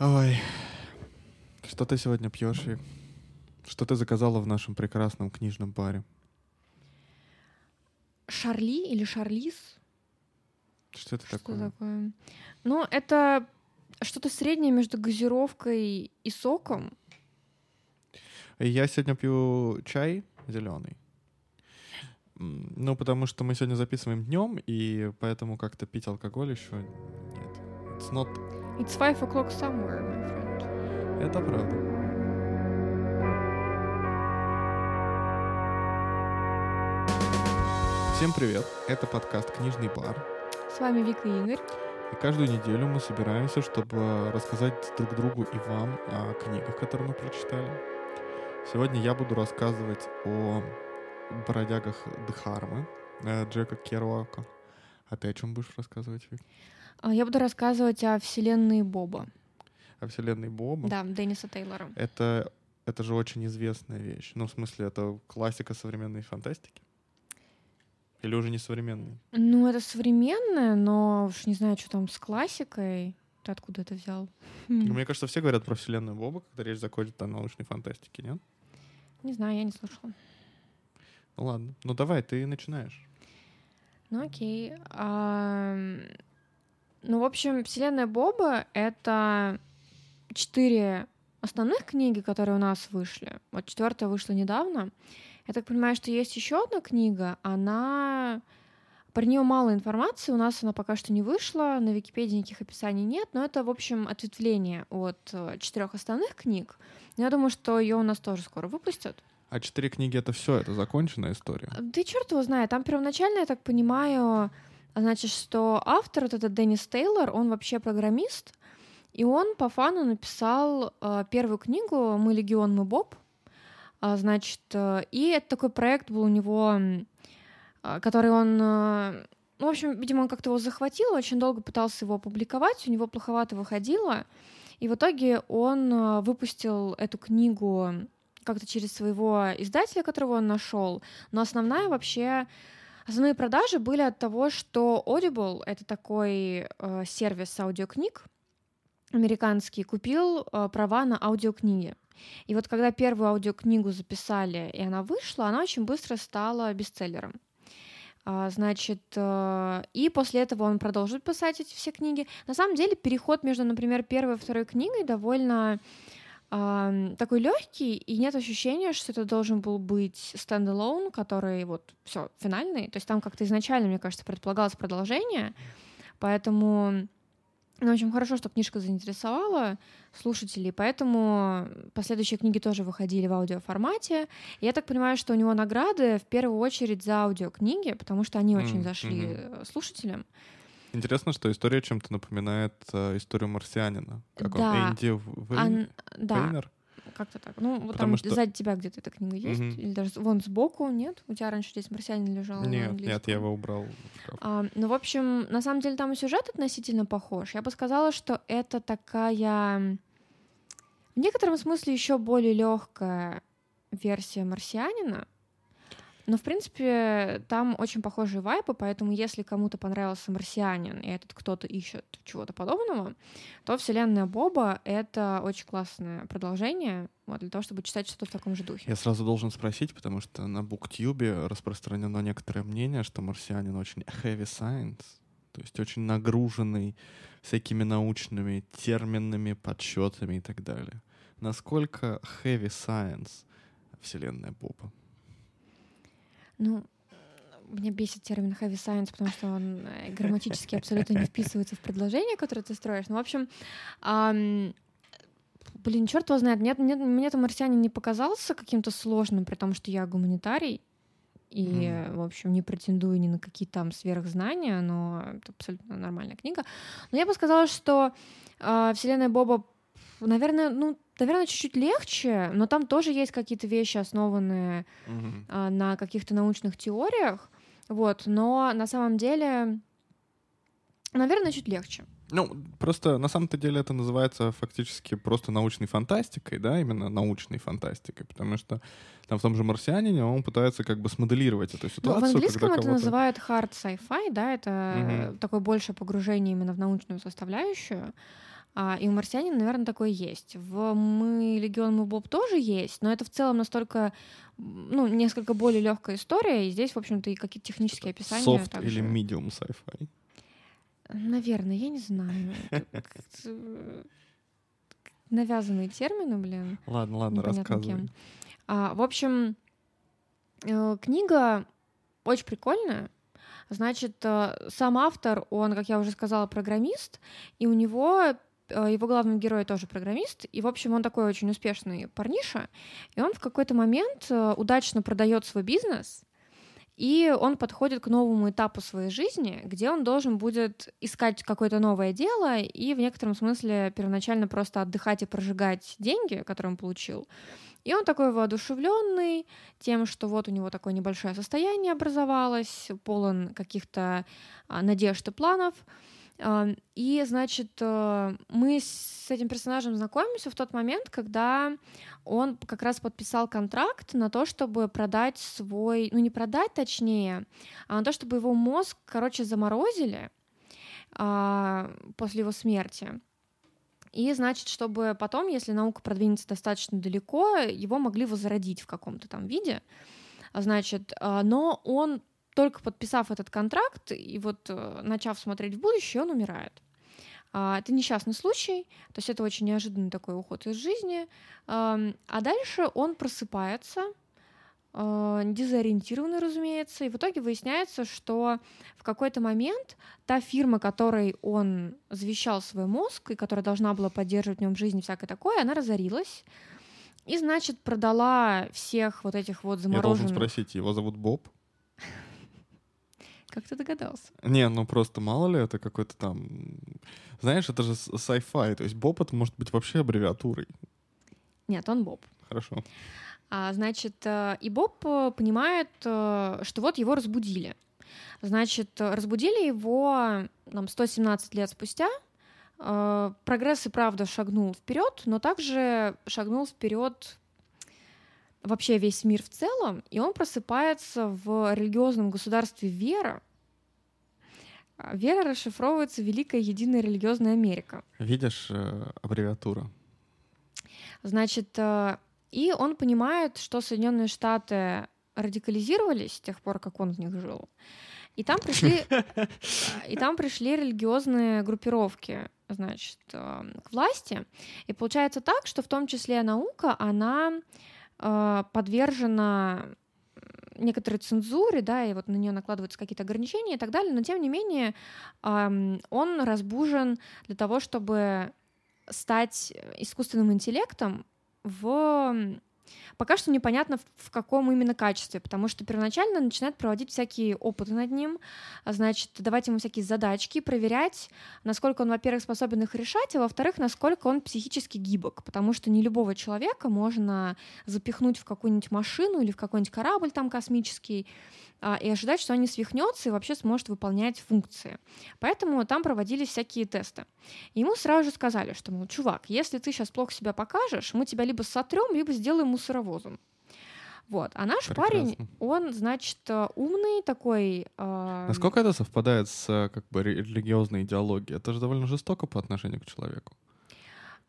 Ой, что ты сегодня пьешь и что ты заказала в нашем прекрасном книжном баре? Шарли или Шарлиз? Что это Что такое? такое? Ну, это что-то среднее между газировкой и соком. Я сегодня пью чай зеленый. Ну, потому что мы сегодня записываем днем, и поэтому как-то пить алкоголь еще нет. It's not... It's five o'clock somewhere, my friend. Это правда. Всем привет! Это подкаст «Книжный бар». С вами Вика и Игорь. И каждую неделю мы собираемся, чтобы рассказать друг другу и вам о книгах, которые мы прочитали. Сегодня я буду рассказывать о бродягах Дхармы э, Джека Керуака. О чем будешь рассказывать, Вик? А, Я буду рассказывать о вселенной Боба. О вселенной Боба? Да, Денниса Тейлора. Это, это же очень известная вещь. Ну, в смысле, это классика современной фантастики? Или уже не современной? Ну, это современное, но уж не знаю, что там с классикой. Ты откуда это взял? Ну, Мне кажется, все говорят про вселенную Боба, когда речь заходит о научной фантастике, нет? Не знаю, я не слушала. Ну ладно. Ну давай, ты начинаешь. Ну окей. Ам, Ну, в общем, Вселенная Боба — это четыре основных книги, которые у нас вышли. Вот четвертая вышла недавно. Я так понимаю, что есть еще одна книга, она... Про нее мало информации, у нас она пока что не вышла, на Википедии никаких описаний нет, но это, в общем, ответвление от э, четырех основных книг. Я думаю, что ее у нас тоже скоро выпустят. А четыре книги это все, это законченная история. Да и черт его знает. Там первоначально, я так понимаю, значит, что автор, вот этот Деннис Тейлор, он вообще программист, и он по фану написал э, первую книгу «Мы легион, мы Боб». А, значит, э, и это такой проект был у него, а, который он... э, ну, в общем, видимо, он как-то его захватил, очень долго пытался его опубликовать, у него плоховато выходило, и в итоге он э, выпустил эту книгу как-то через своего издателя, которого он нашел. Но основная вообще Основные продажи были от того, что Audible — это такой э, сервис аудиокниг американский, купил э, права на аудиокниги. И вот когда первую аудиокнигу записали, и она вышла, она очень быстро стала бестселлером. А, Значит, э, и после этого он продолжит писать эти все книги. На самом деле переход между, например, первой и второй книгой довольно такой легкий, и нет ощущения, что это должен был быть стендалон, который вот все финальный. То есть там как-то изначально, мне кажется, предполагалось продолжение, поэтому ну, в общем, хорошо, что книжка заинтересовала слушателей, поэтому последующие книги тоже выходили в аудиоформате. И я так понимаю, что у него награды в первую очередь за аудиокниги, потому что они очень М, зашли э, слушателям. Интересно, что история чем-то напоминает э, историю марсианина. Как он? Да. Энди В- А, Вейн- н- да, Вейнер? как-то так. Ну, вот Потому там что- сзади тебя где-то эта книга есть, Мгм. или даже вон сбоку, нет? У тебя раньше здесь марсианин лежал. Нет, нет, я его убрал. А, ну, в общем, на самом деле там и сюжет относительно похож. Я бы сказала, что это такая в некотором смысле еще более легкая версия марсианина. Но, в принципе, там очень похожие вайпы, поэтому если кому-то понравился «Марсианин», и этот кто-то ищет чего-то подобного, то «Вселенная Боба» — это очень классное продолжение вот, для того, чтобы читать что-то в таком же духе. Я сразу должен спросить, потому что на Буктюбе распространено некоторое мнение, что марсианин очень heavy science, то есть очень нагруженный всякими научными терминами, подсчетами и так далее. Насколько heavy science вселенная Боба? Ну, меня бесит термин heavy science, потому что он э, грамматически абсолютно не вписывается в предложение, которое ты строишь. Ну, в общем, ам, блин, черт его знает, мне, мне, мне это марсианин не показался каким-то сложным, при том, что я гуманитарий, и, э, в общем, не претендую ни на какие там сверхзнания, но это абсолютно нормальная книга. Но я бы сказала, что э, Вселенная Боба, наверное, ну, наверное, чуть-чуть легче, но там тоже есть какие-то вещи, основанные Мгм. а, на каких-то научных теориях, вот, но на самом деле, наверное, чуть легче. Ну, просто на самом-то деле это называется фактически просто научной фантастикой, да, именно научной фантастикой, потому что там в том же «Марсианине» он пытается как бы смоделировать эту Ну, ситуацию. в английском это называют hard sci-fi, да, это Мгм. такое большее погружение именно в научную составляющую. А, и у марсианина, наверное, такое есть. В мы Легион мы Боб тоже есть, но это в целом настолько, ну, несколько более легкая история, и здесь, в общем-то, и какие-то технические описания. Софт также. или medium sci-fi? Наверное, я не знаю. Навязанные термины, блин. Ладно, ладно, рассказывай. А, в общем, э, книга очень прикольная. Значит, э, сам автор, он, как я уже сказала, программист, и у него э, его главный герой тоже программист, и, в общем, он такой очень успешный парниша, и он в какой-то момент э, удачно продает свой бизнес, и он подходит к новому этапу своей жизни, где он должен будет искать какое-то новое дело и в некотором смысле первоначально просто отдыхать и прожигать деньги, которые он получил. И он такой воодушевленный тем, что вот у него такое небольшое состояние образовалось, полон каких-то а, надежд и планов. А, И, значит, э, мы с этим персонажем знакомимся в тот момент, когда он как раз подписал контракт на то, чтобы продать свой, ну не продать точнее, а на то, чтобы его мозг, короче, заморозили а, после его смерти. И, значит, чтобы потом, если наука продвинется достаточно далеко, его могли возродить в каком-то там виде. Значит, а, но он только подписав этот контракт и вот э, начав смотреть в будущее, он умирает. А, Это несчастный случай, то есть это очень неожиданный такой уход из жизни. А дальше он просыпается, э, дезориентированный, разумеется, и в итоге выясняется, что в какой-то момент та фирма, которой он завещал свой мозг и которая должна была поддерживать в нем жизнь и всякое такое, она разорилась. И, значит, продала всех вот этих вот Я замороженных... должен спросить, его зовут Боб? Как ты догадался? Не, ну просто мало ли это какой-то там... Знаешь, это же sci-fi, то есть Боб это может быть вообще аббревиатурой. Нет, он Боб. Хорошо. А, значит, э, и Боб э, понимает, э, что вот его разбудили. Значит, разбудили его там, 117 лет спустя. Прогресс и правда шагнул вперед, но также шагнул вперед вообще весь мир в целом, и он просыпается в религиозном государстве Вера. А Вера расшифровывается Великая Единая Религиозная Америка. Видишь, э, аббревиатура. Значит, э, и он понимает, что Соединенные Штаты радикализировались с тех пор, как он в них жил. И там пришли, и там пришли религиозные группировки, значит, э, к власти. И получается так, что в том числе наука, она э, подвержена некоторой цензуре, да, и вот на нее накладываются какие-то ограничения и так далее, но тем не менее он разбужен для того, чтобы стать искусственным интеллектом в пока что непонятно в, каком именно качестве, потому что первоначально начинает проводить всякие опыты над ним, а значит, давать ему всякие задачки, проверять, насколько он, во-первых, способен их решать, а во-вторых, насколько он психически гибок, потому что не любого человека можно запихнуть в какую-нибудь машину или в какой-нибудь корабль там космический и ожидать, что он не свихнется и вообще сможет выполнять функции. Поэтому там проводились всякие тесты. Ему сразу же сказали, что, мол, чувак, если ты сейчас плохо себя покажешь, мы тебя либо сотрем, либо сделаем мусоровозом. Вот. А наш парень, Прекрасно. он, значит, умный такой. э, Насколько это совпадает с как бы ре- религиозной идеологией? Это же довольно жестоко по отношению к человеку.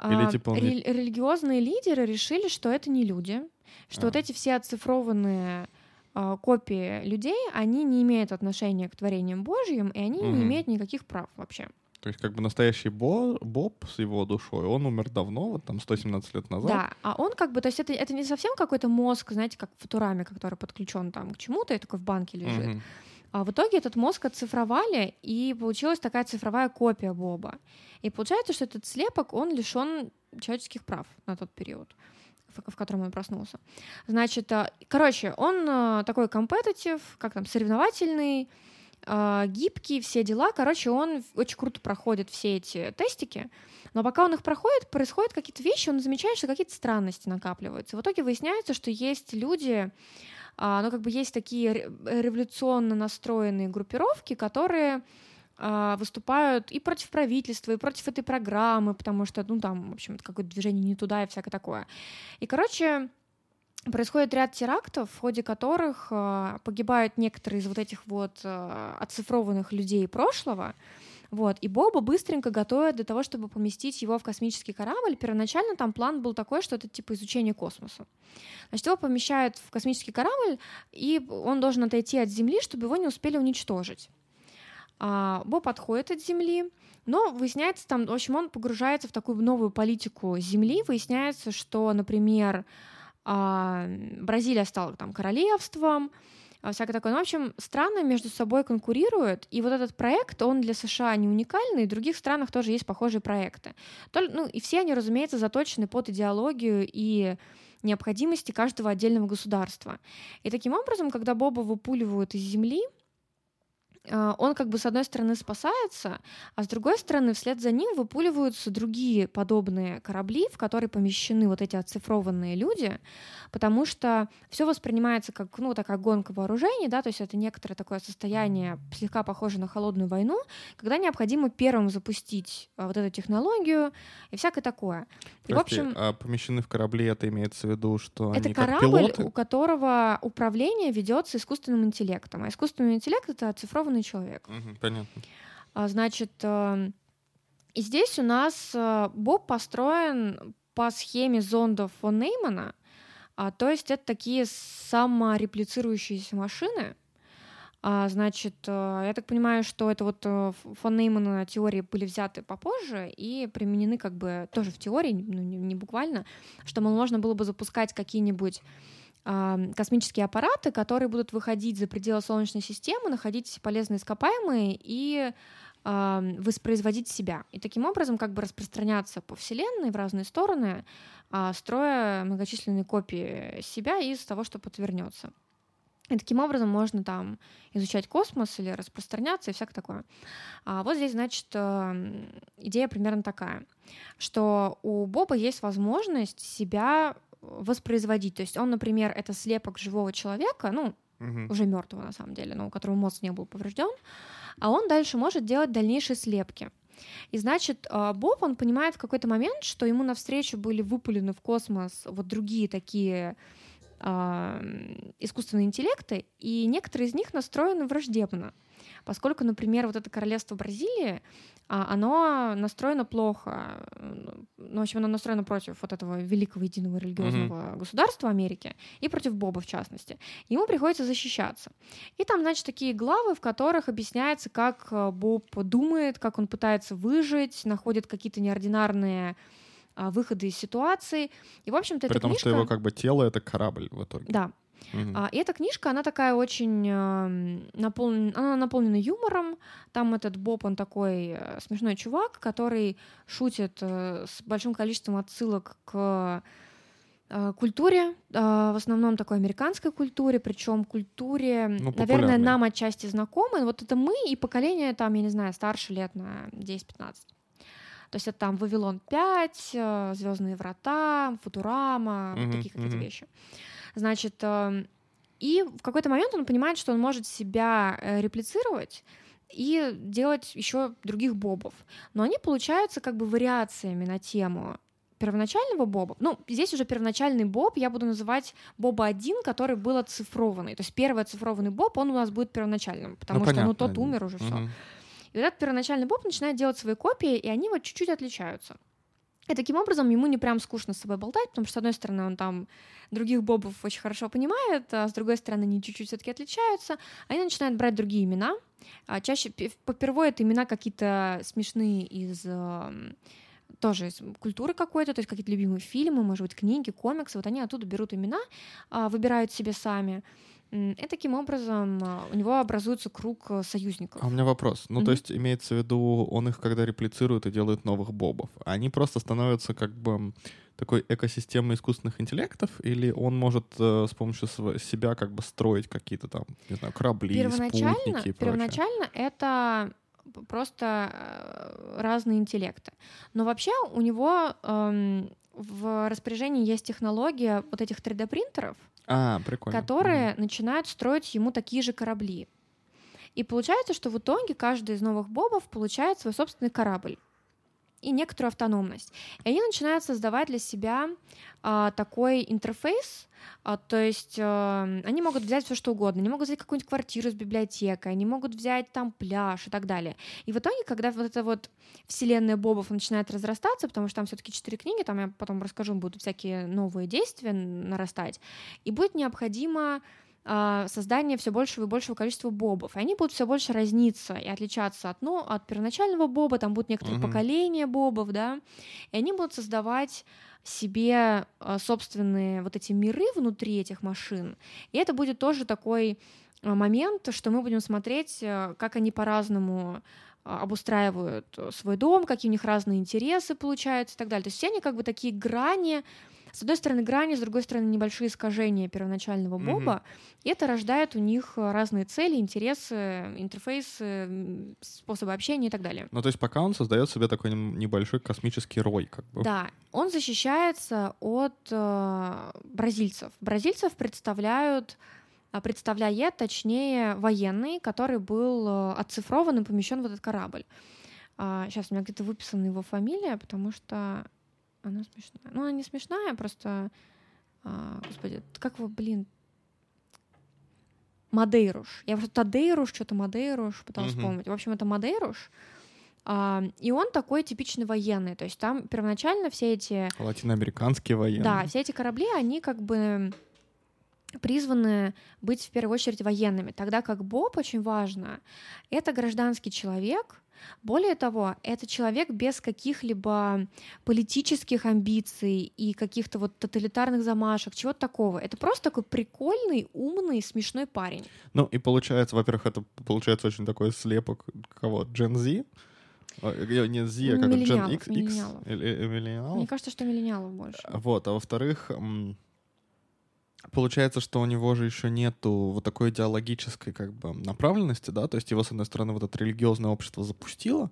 или а, типа он рели- религиозные лидеры решили, что это не люди, что А. вот эти все оцифрованные а, копии людей, они не имеют отношения к творениям Божьим, и они не Мгм. имеют никаких прав вообще. То есть как бы настоящий Бо- Боб с его душой, он умер давно, вот там 117 лет назад. Да, а он как бы, то есть это, это не совсем какой-то мозг, знаете, как в Футураме, который подключен там к чему-то и такой в банке лежит. Мгм. А в итоге этот мозг оцифровали, и получилась такая цифровая копия Боба. И получается, что этот слепок, он лишен человеческих прав на тот период в в котором он проснулся. Значит, а, короче, он а, такой компетитив, как там, соревновательный, а, гибкий, все дела. Короче, он очень круто проходит все эти тестики, но пока он их проходит, происходят какие-то вещи, он замечает, что какие-то странности накапливаются. В итоге выясняется, что есть люди, ну, как бы есть такие ре- революционно настроенные группировки, которые выступают и против правительства, и против этой программы, потому что, ну, там, в общем, какое-то движение не туда и всякое такое. И, короче, происходит ряд терактов, в ходе которых а, погибают некоторые из вот этих вот а, оцифрованных людей прошлого, Вот, и Боба быстренько готовят для того, чтобы поместить его в космический корабль. Первоначально там план был такой, что это типа изучение космоса. Значит, его помещают в космический корабль, и он должен отойти от Земли, чтобы его не успели уничтожить. А Боб отходит от Земли, но выясняется там, в общем, он погружается в такую новую политику Земли. Выясняется, что, например, а, Бразилия стала там королевством, а, всякое такое. Ну, в общем, страны между собой конкурируют, и вот этот проект, он для США не уникальный, и в других странах тоже есть похожие проекты. Ну, и все они, разумеется, заточены под идеологию и необходимости каждого отдельного государства. И таким образом, когда Боба выпуливают из земли, он как бы с одной стороны спасается, а с другой стороны вслед за ним выпуливаются другие подобные корабли, в которые помещены вот эти оцифрованные люди, потому что все воспринимается как, ну, такая гонка вооружений, да, то есть это некоторое такое состояние, слегка похоже на холодную войну, когда необходимо первым запустить а, вот эту технологию и всякое такое. И, Прости, в общем, а помещены в корабли, это имеется в виду, что это они корабль, как у которого управление ведется искусственным интеллектом, а искусственный интеллект — это оцифрованный образованный человек. Угу, понятно. А, значит, э, и здесь у нас э, Боб построен по схеме зондов фон Неймана, а, то есть это такие самореплицирующиеся машины, а, значит, э, я так понимаю, что это вот фон Неймана теории были взяты попозже и применены как бы тоже в теории, ну, не, буквально, что, можно было бы запускать какие-нибудь космические аппараты, которые будут выходить за пределы Солнечной системы, находить полезные ископаемые и воспроизводить себя. И таким образом как бы распространяться по Вселенной в разные стороны, а, строя многочисленные копии себя из того, что подвернется. И таким образом можно там изучать космос или распространяться и всякое такое. А вот здесь, значит, идея примерно такая, что у Боба есть возможность себя воспроизводить. То есть он, например, это слепок живого человека, ну, угу. уже мертвого на самом деле, но у которого мозг не был поврежден, а он дальше может делать дальнейшие слепки. И значит, а, Боб, он понимает в какой-то момент, что ему навстречу были выпулены в космос вот другие такие э, искусственные интеллекты, и некоторые из них настроены враждебно. Поскольку, например, вот это королевство Бразилии, а, оно настроено плохо, ну, в общем, оно настроено против вот этого великого единого религиозного mm-hmm. государства Америки и против Боба в частности. Ему приходится защищаться. И там, значит, такие главы, в которых объясняется, как э, Боб думает, как он пытается выжить, находит какие-то неординарные а, выходы из ситуации. И, в общем-то, При том, книжка... что его как бы тело — это корабль в итоге. Да, Uh-huh. А, и эта книжка, она такая очень э, наполнена, она наполнена юмором. Там этот Боб, он такой э, смешной чувак, который шутит э, с большим количеством отсылок к э, культуре, в основном такой американской культуре, причем культуре, ну, наверное, нам отчасти знакомы. Вот это мы и поколение там, я не знаю, старше лет на 10-15. То есть это там Вавилон 5, э, Звездные врата, Футурама, uh-huh, такие какие-то uh-huh. вещи. Значит, эм, и в какой-то момент он понимает, что он может себя э, реплицировать и делать еще других бобов. Но они получаются как бы вариациями на тему первоначального боба. Ну, здесь уже первоначальный боб я буду называть боба один, который был оцифрованный. То есть первый оцифрованный боб, он у нас будет первоначальным, потому ну, что понятно. ну, тот умер уже угу. все. И вот этот первоначальный боб начинает делать свои копии, и они вот чуть-чуть отличаются. И таким образом ему не прям скучно с собой болтать, потому что, с одной стороны, он там других бобов очень хорошо понимает, а с другой стороны, они чуть-чуть все-таки отличаются. Они начинают брать другие имена. А чаще, попервой, это имена какие-то смешные из тоже из культуры какой-то, то есть какие-то любимые фильмы, может быть, книги, комиксы, вот они оттуда берут имена, а, выбирают себе сами. И таким образом а, у него образуется круг э, союзников. А у меня вопрос. Ну, mm-hmm. то есть имеется в виду, он их когда реплицирует и делает новых бобов, они просто становятся как бы такой экосистемой искусственных интеллектов, или он может э, с помощью себя как бы строить какие-то там, не знаю, корабли, первоначально, спутники и Первоначально это просто э, разные интеллекты. Но вообще у него эм, в распоряжении есть технология вот этих 3D-принтеров, а, прикольно. которые угу. начинают строить ему такие же корабли. И получается, что в итоге каждый из новых бобов получает свой собственный корабль. И некоторую автономность. И они начинают создавать для себя а, такой интерфейс, а, то есть а, они могут взять все что угодно, они могут взять какую-нибудь квартиру с библиотекой, они могут взять там пляж и так далее. И в итоге, когда вот эта вот вселенная Бобов начинает разрастаться, потому что там все-таки четыре книги, там я потом расскажу, будут всякие новые действия нарастать, и будет необходимо создание все большего и большего количества бобов. И они будут все больше разниться и отличаться от, ну, от первоначального боба, там будут некоторые uh-huh. поколения бобов, да, и они будут создавать себе а, собственные вот эти миры внутри этих машин. И это будет тоже такой а, момент, что мы будем смотреть, как они по-разному обустраивают свой дом, какие у них разные интересы получаются и так далее. То есть все они как бы такие грани с одной стороны грани, с другой стороны небольшие искажения первоначального боба, mm-hmm. и это рождает у них разные цели, интересы, интерфейсы, способы общения и так далее. Ну, то есть пока он создает себе такой небольшой космический рой, как бы. Да, он защищается от э, бразильцев. Бразильцев представляют а, представляет, точнее, военный, который был э, оцифрован и помещен в этот корабль. Сейчас а, у меня где-то выписана его фамилия, потому что она смешная. Ну, она не смешная, просто... А, господи, как его, блин... Мадейруш. Я просто Тадейруш, что-то Мадейруш пыталась uh-huh. вспомнить. В общем, это Мадейруш. А, и он такой типичный военный. То есть там первоначально все эти... Латиноамериканские военные. Да, все эти корабли, они как бы призваны быть в первую очередь военными, тогда как Боб очень важно, это гражданский человек, более того, это человек без каких-либо политических амбиций и каких-то вот тоталитарных замашек, чего-то такого. Это просто такой прикольный, умный, смешной парень. Ну и получается, во-первых, это получается очень такой слепок кого? Gen Z? Не Z, а как Gen X? X? Миллениалов? Мне кажется, что миллениалов больше. Вот, а во-вторых, Получается, что у него же еще нету вот такой идеологической как бы направленности, да, то есть его, с одной стороны, вот это религиозное общество запустило,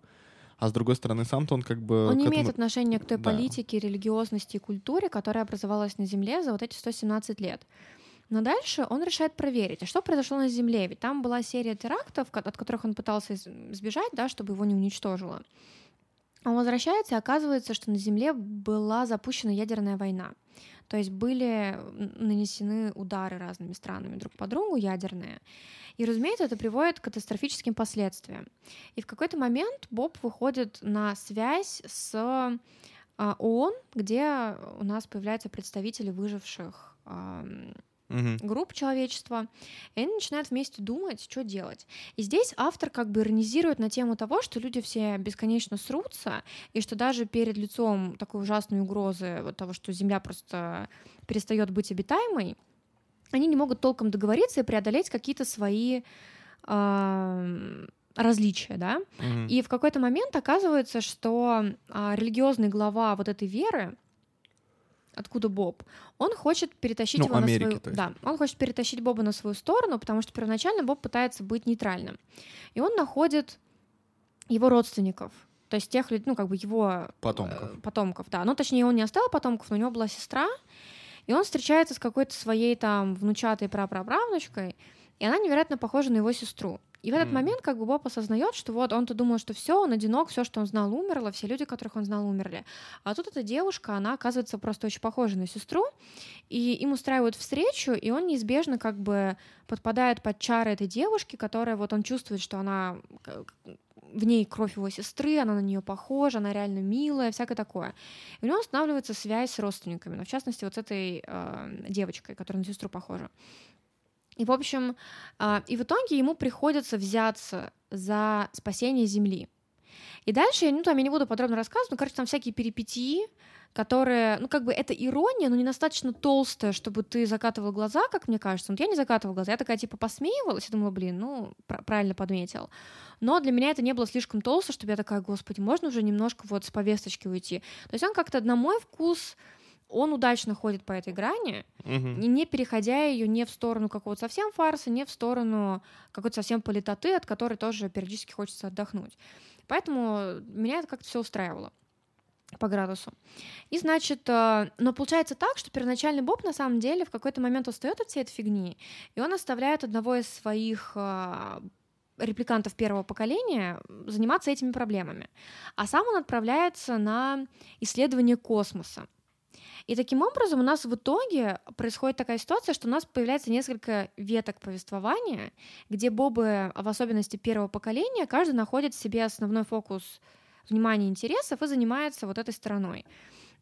а с другой стороны, сам-то он как бы... Он не этому... имеет отношения к той да. политике, религиозности и культуре, которая образовалась на Земле за вот эти 117 лет. Но дальше он решает проверить, а что произошло на Земле? Ведь там была серия терактов, от которых он пытался сбежать, да, чтобы его не уничтожило. Он возвращается, и оказывается, что на Земле была запущена ядерная война. То есть были нанесены удары разными странами друг по другу, ядерные. И, разумеется, это приводит к катастрофическим последствиям. И в какой-то момент Боб выходит на связь с а, ООН, где у нас появляются представители выживших угу. групп человечества, и они начинают вместе думать, что делать. И здесь автор как бы иронизирует на тему того, что люди все бесконечно срутся, и что даже перед лицом такой ужасной угрозы вот того, что Земля просто перестает быть обитаемой, они не могут толком договориться и преодолеть какие-то свои э, различия, да. mm И в какой-то момент оказывается, что э, религиозный глава вот этой веры, откуда Боб, он хочет перетащить ну, его Америки, на свою... То есть. Да, он хочет перетащить Боба на свою сторону, потому что первоначально Боб пытается быть нейтральным. И он находит его родственников, то есть тех людей, ну, как бы его... Э, потомков. Э, потомков, да. Ну, точнее, он не оставил потомков, но у него была сестра, и он встречается с какой-то своей там внучатой прапраправнучкой, и она невероятно похожа на его сестру. И в этот mm. момент как бы Боб осознает, что вот он-то думал, что все, он одинок, все, что он знал, умерло, все люди, которых он знал, умерли. А тут эта девушка, она оказывается просто очень похожа на сестру, и им устраивают встречу, и он неизбежно как бы подпадает под чары этой девушки, которая вот он чувствует, что она в ней кровь его сестры, она на нее похожа, она реально милая, всякое такое. И у него устанавливается связь с родственниками, но в частности вот с этой э, девочкой, которая на сестру похожа. И, в общем, а, и в итоге ему приходится взяться за спасение Земли. И дальше я, ну, там, я не буду подробно рассказывать, но, короче, там всякие перипетии, которые, ну, как бы это ирония, но недостаточно толстая, чтобы ты закатывал глаза, как мне кажется. Вот я не закатывала глаза, я такая, типа, посмеивалась и думала, блин, ну, пр- правильно подметил. Но для меня это не было слишком толсто, чтобы я такая, господи, можно уже немножко вот с повесточки уйти. То есть он как-то на мой вкус он удачно ходит по этой грани, угу. не переходя ее не в сторону какого-то совсем фарса, не в сторону какой-то совсем политоты, от которой тоже периодически хочется отдохнуть. Поэтому меня это как-то все устраивало по градусу. И, значит, э, но получается так, что первоначальный Боб на самом деле в какой-то момент устает от всей этой фигни, и он оставляет одного из своих э, репликантов первого поколения заниматься этими проблемами. А сам он отправляется на исследование космоса. И таким образом у нас в итоге происходит такая ситуация, что у нас появляется несколько веток повествования, где бобы, в особенности первого поколения, каждый находит в себе основной фокус внимания и интересов и занимается вот этой стороной.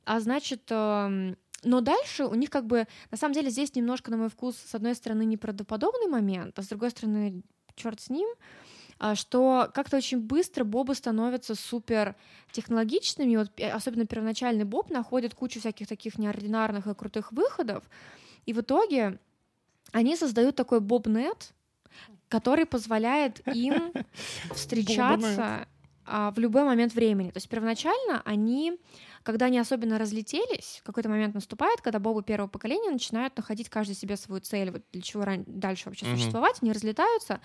А значит, эм, но дальше у них как бы, на самом деле, здесь немножко, на мой вкус, с одной стороны, неправдоподобный момент, а с другой стороны, черт с ним, что как-то очень быстро бобы становятся супер технологичными, вот особенно первоначальный боб находит кучу всяких таких неординарных и крутых выходов, и в итоге они создают такой бобнет, который позволяет им встречаться а, в любой момент времени. То есть первоначально они когда они особенно разлетелись, какой-то момент наступает, когда бобы первого поколения начинают находить каждый себе свою цель, вот для чего дальше вообще mm-hmm. существовать, они разлетаются.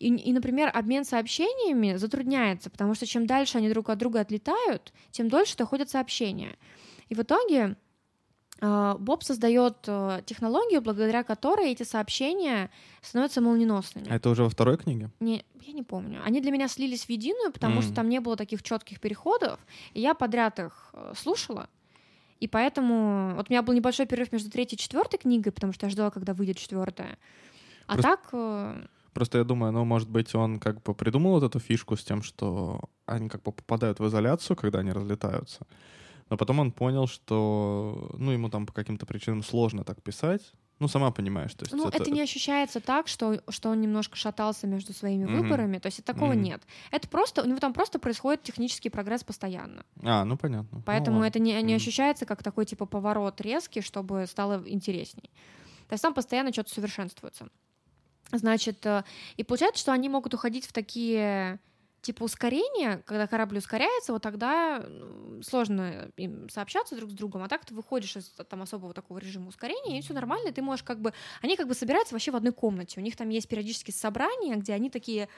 И, и, например, обмен сообщениями затрудняется, потому что чем дальше они друг от друга отлетают, тем дольше доходят сообщения. И в итоге Боб создает э, технологию, благодаря которой эти сообщения становятся молниеносными. А это уже во второй книге? Не, я не помню. Они для меня слились в единую, потому mm. что там не было таких четких переходов, и я подряд их э, слушала. И поэтому вот у меня был небольшой перерыв между третьей и четвертой книгой, потому что я ждала, когда выйдет четвертая. А Просто... так. Э, Просто я думаю, ну, может быть, он как бы придумал вот эту фишку с тем, что они как бы попадают в изоляцию, когда они разлетаются. Но потом он понял, что, ну, ему там по каким-то причинам сложно так писать. Ну, сама понимаешь, то есть Ну, это, это не ощущается так, что, что он немножко шатался между своими mm-hmm. выборами, то есть такого mm-hmm. нет. Это просто, у него там просто происходит технический прогресс постоянно. А, ну, понятно. Ну, Поэтому ну, это не, не mm-hmm. ощущается как такой, типа, поворот резкий, чтобы стало интересней. То есть там постоянно что-то совершенствуется. Значит, э, и получается, что они могут уходить в такие типа ускорение, когда корабль ускоряется, вот тогда сложно им сообщаться друг с другом, а так ты выходишь из там особого такого режима ускорения, и все нормально, и ты можешь как бы... Они как бы собираются вообще в одной комнате, у них там есть периодически собрания, где они такие...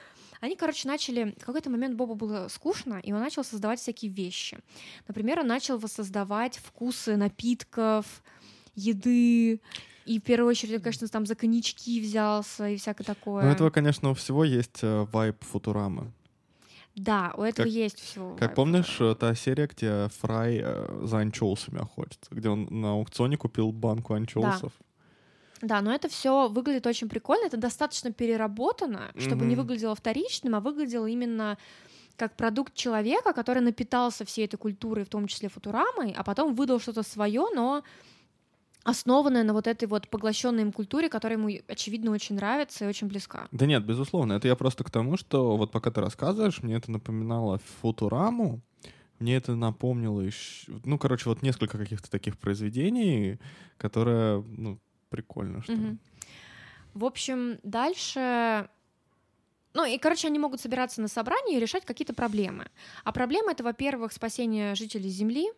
Они, короче, начали... В какой-то момент Бобу было скучно, и он начал создавать всякие вещи. Например, он начал воссоздавать вкусы напитков, еды, и в первую очередь, конечно, там за коньячки взялся и всякое такое. Ну, этого, конечно, у всего есть э, вайб Футурамы. Да, у этого как, есть все. Как помнишь, э, та серия, где Фрай э, за анчоусами охотится, где он на аукционе купил банку анчоусов? Да. Да, но это все выглядит очень прикольно. Это достаточно переработано, чтобы mm-hmm. не выглядело вторичным, а выглядело именно как продукт человека, который напитался всей этой культурой, в том числе футурамой, а потом выдал что-то свое, но основанная на вот этой вот поглощенной им культуре, которая ему, очевидно, очень нравится и очень близка. Да нет, безусловно. Это я просто к тому, что вот пока ты рассказываешь, мне это напоминало Футураму, мне это напомнило еще... Ну, короче, вот несколько каких-то таких произведений, которые, ну, прикольно, что... Угу. В общем, дальше ну и, короче, они могут собираться на собрании и решать какие-то проблемы. А проблема это, во-первых, спасение жителей Земли.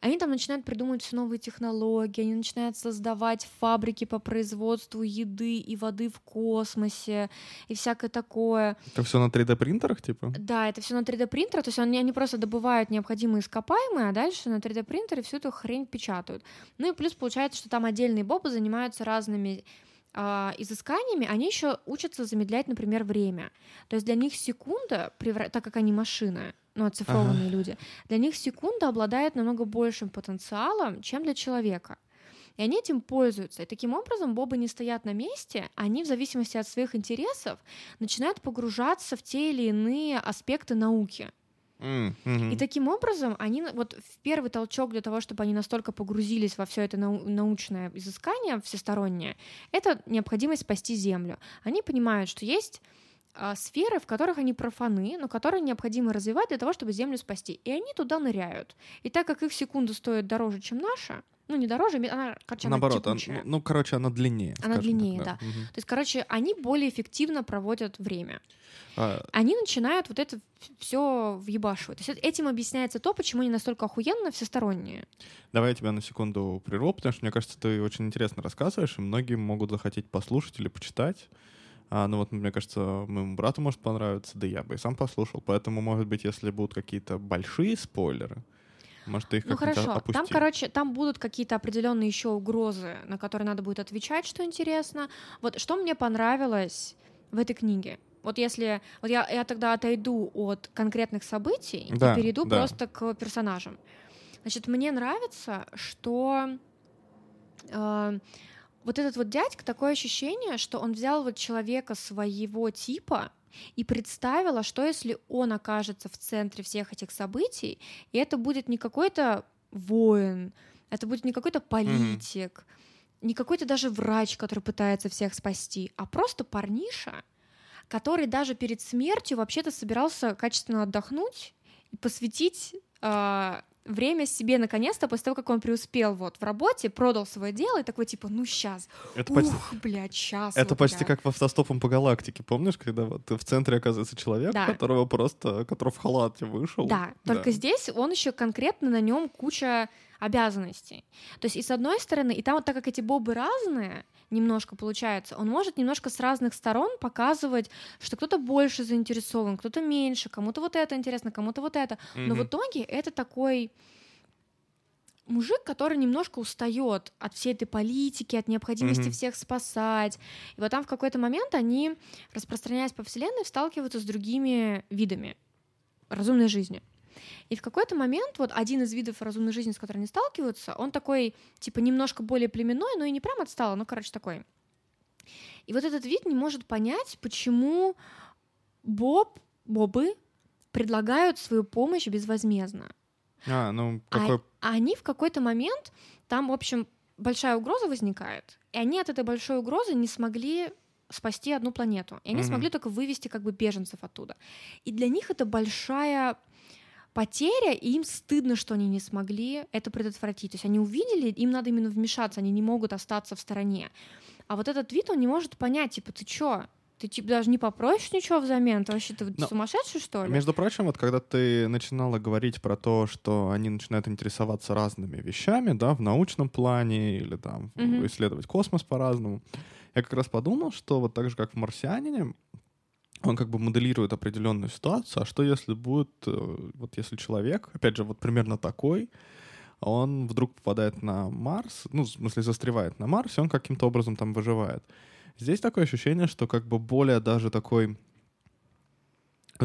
Они там начинают придумывать все новые технологии, они начинают создавать фабрики по производству еды и воды в космосе и всякое такое. Это все на 3D принтерах, типа? Да, это все на 3D принтерах. То есть они, они просто добывают необходимые ископаемые, а дальше на 3D принтере всю эту хрень печатают. Ну и плюс получается, что там отдельные бобы занимаются разными изысканиями, они еще учатся замедлять, например, время. То есть для них секунда, так как они машины, ну, оцифрованные ага. люди, для них секунда обладает намного большим потенциалом, чем для человека. И они этим пользуются. И таким образом бобы не стоят на месте, они в зависимости от своих интересов начинают погружаться в те или иные аспекты науки. Mm-hmm. И таким образом они вот в первый толчок для того, чтобы они настолько погрузились во все это нау- научное изыскание всестороннее, это необходимость спасти Землю. Они понимают, что есть а, сферы, в которых они профаны, но которые необходимо развивать для того, чтобы Землю спасти. И они туда ныряют. И так как их секунда стоит дороже, чем наша, ну не дороже, она, короче, Наоборот, она она, ну, короче, она длиннее. Она длиннее, так, да. да. Угу. То есть, короче, они более эффективно проводят время. А... Они начинают вот это все въебашивать. То есть этим объясняется то, почему они настолько охуенно всесторонние. Давай я тебя на секунду прерву, потому что, мне кажется, ты очень интересно рассказываешь, и многие могут захотеть послушать или почитать. А, ну вот, мне кажется, моему брату может понравиться, да я бы и сам послушал. Поэтому, может быть, если будут какие-то большие спойлеры, может, ты их ну хорошо, опустил. там, короче, там будут какие-то определенные еще угрозы, на которые надо будет отвечать, что интересно. Вот что мне понравилось в этой книге. Вот если вот я, я тогда отойду от конкретных событий Да, и перейду да. просто к персонажам. Значит, мне нравится, что э, вот этот вот дядька такое ощущение, что он взял вот человека своего типа и представил, а что если он окажется в центре всех этих событий, и это будет не какой-то воин, это будет не какой-то политик, не какой-то даже врач, который пытается всех спасти, а просто парниша, который даже перед смертью вообще-то собирался качественно отдохнуть и посвятить а, время себе наконец-то после того, как он преуспел вот в работе, продал свое дело и такой типа, ну сейчас, Это почти, ух, блядь, сейчас. это почти как в автостопом по галактике, помнишь, когда вот в центре оказывается человек, Да. которого просто, который в халате вышел. Да, только здесь он еще конкретно на нем куча обязанностей. То есть и с одной стороны, и там вот так как эти бобы разные, немножко получается, он может немножко с разных сторон показывать, что кто-то больше заинтересован, кто-то меньше, кому-то вот это интересно, кому-то вот это. Но в итоге это такой мужик, который немножко устает от всей этой политики, от необходимости Мгм. всех спасать. И вот там в какой-то момент они, распространяясь по вселенной, сталкиваются с другими видами разумной жизни. И в какой-то момент вот один из видов разумной жизни, с которой они сталкиваются, он такой, типа, немножко более племенной, но и не прям отстал, ну, короче, такой. И вот этот вид не может понять, почему Боб, Бобы предлагают свою помощь безвозмездно. А, ну А- какой... А они в какой-то момент, там, в общем, большая угроза возникает, и они от этой большой угрозы не смогли спасти одну планету. И они Мгм. смогли только вывести как бы беженцев оттуда. И для них это большая потеря, и им стыдно, что они не смогли это предотвратить. То есть они увидели, им надо именно вмешаться, они не могут остаться в стороне. А вот этот вид, он не может понять, типа, ты чё? Ты типа даже не попросишь ничего взамен? Ты вообще ты Но- сумасшедший, что ли? Между прочим, вот когда ты начинала говорить про то, что они начинают интересоваться разными вещами, да, в научном плане или там Мгм. исследовать космос по-разному, я как раз подумал, что вот так же, как в «Марсианине», он как бы моделирует определенную ситуацию, а что если будет, э, вот если человек, опять же, вот примерно такой, он вдруг попадает на Марс, ну, в смысле, застревает на Марсе, он каким-то образом там выживает. Здесь такое ощущение, что как бы более даже такой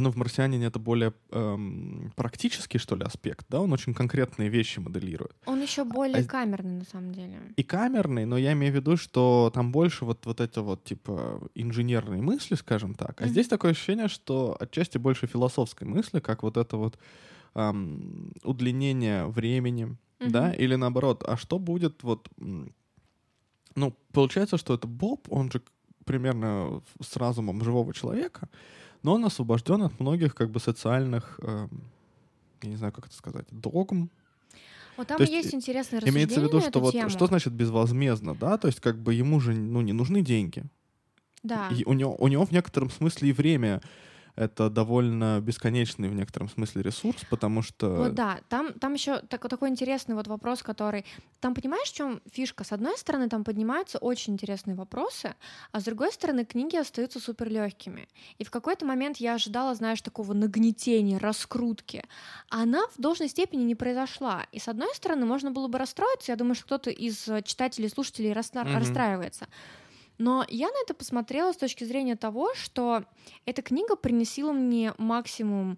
ну, в «Марсианине» это более эм, практический, что ли, аспект, да? Он очень конкретные вещи моделирует. Он еще более А- камерный, на самом деле. И камерный, но я имею в виду, что там больше вот, вот это вот, типа, инженерные мысли, скажем так. А Мгм. здесь такое ощущение, что отчасти больше философской мысли, как вот это вот эм, удлинение времени, да? Мгм. Или наоборот, а что будет вот... Ну, получается, что это Боб, он же примерно с разумом живого человека, но он освобожден от многих как бы социальных, эм, я не знаю, как это сказать, догм. Вот там То есть, есть э, интересное рассуждение Имеется в виду, что вот тему. что значит безвозмездно, да? То есть как бы ему же ну, не нужны деньги. Да. И у, него, у него в некотором смысле и время это довольно бесконечный в некотором смысле ресурс, потому что... Вот да, там, там еще так, такой интересный вот вопрос, который... Там понимаешь, в чем фишка? С одной стороны, там поднимаются очень интересные вопросы, а с другой стороны, книги остаются супер легкими. И в какой-то момент я ожидала, знаешь, такого нагнетения, раскрутки. А она в должной степени не произошла. И с одной стороны, можно было бы расстроиться. Я думаю, что кто-то из э, читателей, слушателей расстра- Мгм. расстраивается. Но я на это посмотрела с точки зрения того, что эта книга принесила мне максимум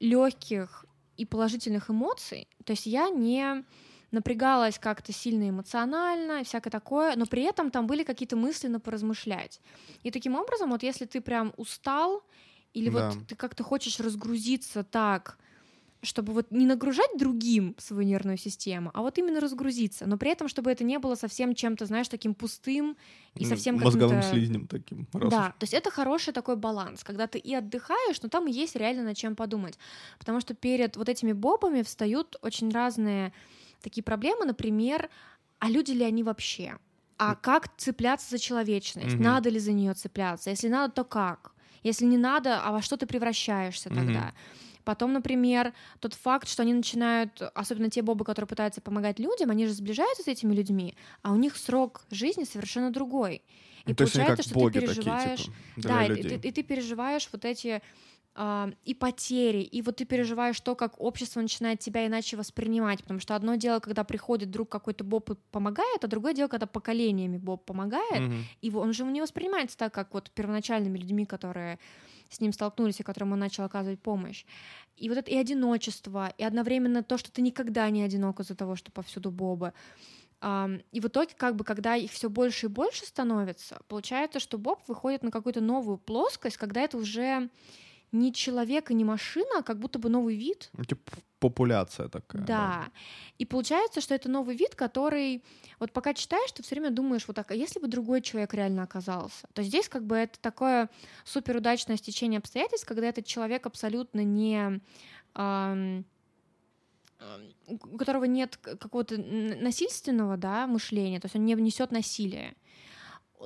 легких и положительных эмоций. То есть я не напрягалась как-то сильно эмоционально и всякое такое, но при этом там были какие-то мысли на поразмышлять. И таким образом, вот если ты прям устал, или Да. вот ты как-то хочешь разгрузиться так, чтобы вот не нагружать другим свою нервную систему, а вот именно разгрузиться, но при этом, чтобы это не было совсем чем-то, знаешь, таким пустым и м, совсем мозговым слизнем таким. раз Да, уж. то есть это хороший такой баланс, когда ты и отдыхаешь, но там и есть реально над чем подумать. Потому что перед вот этими бобами встают очень разные такие проблемы, например, а люди ли они вообще? А как цепляться за человечность? Мгм. Надо ли за нее цепляться? Если надо, то как? Если не надо, а во что ты превращаешься Мгм. тогда? Потом, например, тот факт, что они начинают, особенно те бобы, которые пытаются помогать людям, они же сближаются с этими людьми, а у них срок жизни совершенно другой. И Ну, получается, что ты такие, переживаешь, типа, для да, и, людей. ты, и ты переживаешь вот эти а, и потери, и вот ты переживаешь то, как общество начинает тебя иначе воспринимать, потому что одно дело, когда приходит друг какой-то Боб и помогает, а другое дело, когда поколениями Боб помогает, Мгм. и он же не воспринимается так, как вот первоначальными людьми, которые с ним столкнулись и которым он начал оказывать помощь. И вот это и одиночество, и одновременно то, что ты никогда не одинок из-за того, что повсюду Бобы. И в итоге, как бы, когда их все больше и больше становится, получается, что Боб выходит на какую-то новую плоскость, когда это уже не человек и не машина, а как будто бы новый вид, Ну, Типа популяция такая. да. И получается, что это новый вид, который вот пока читаешь, ты все время думаешь вот так, а если бы другой человек реально оказался? То здесь как бы это такое суперудачное стечение обстоятельств, когда этот человек абсолютно не ам, у которого нет какого-то насильственного да, мышления, то есть он не внесет насилие,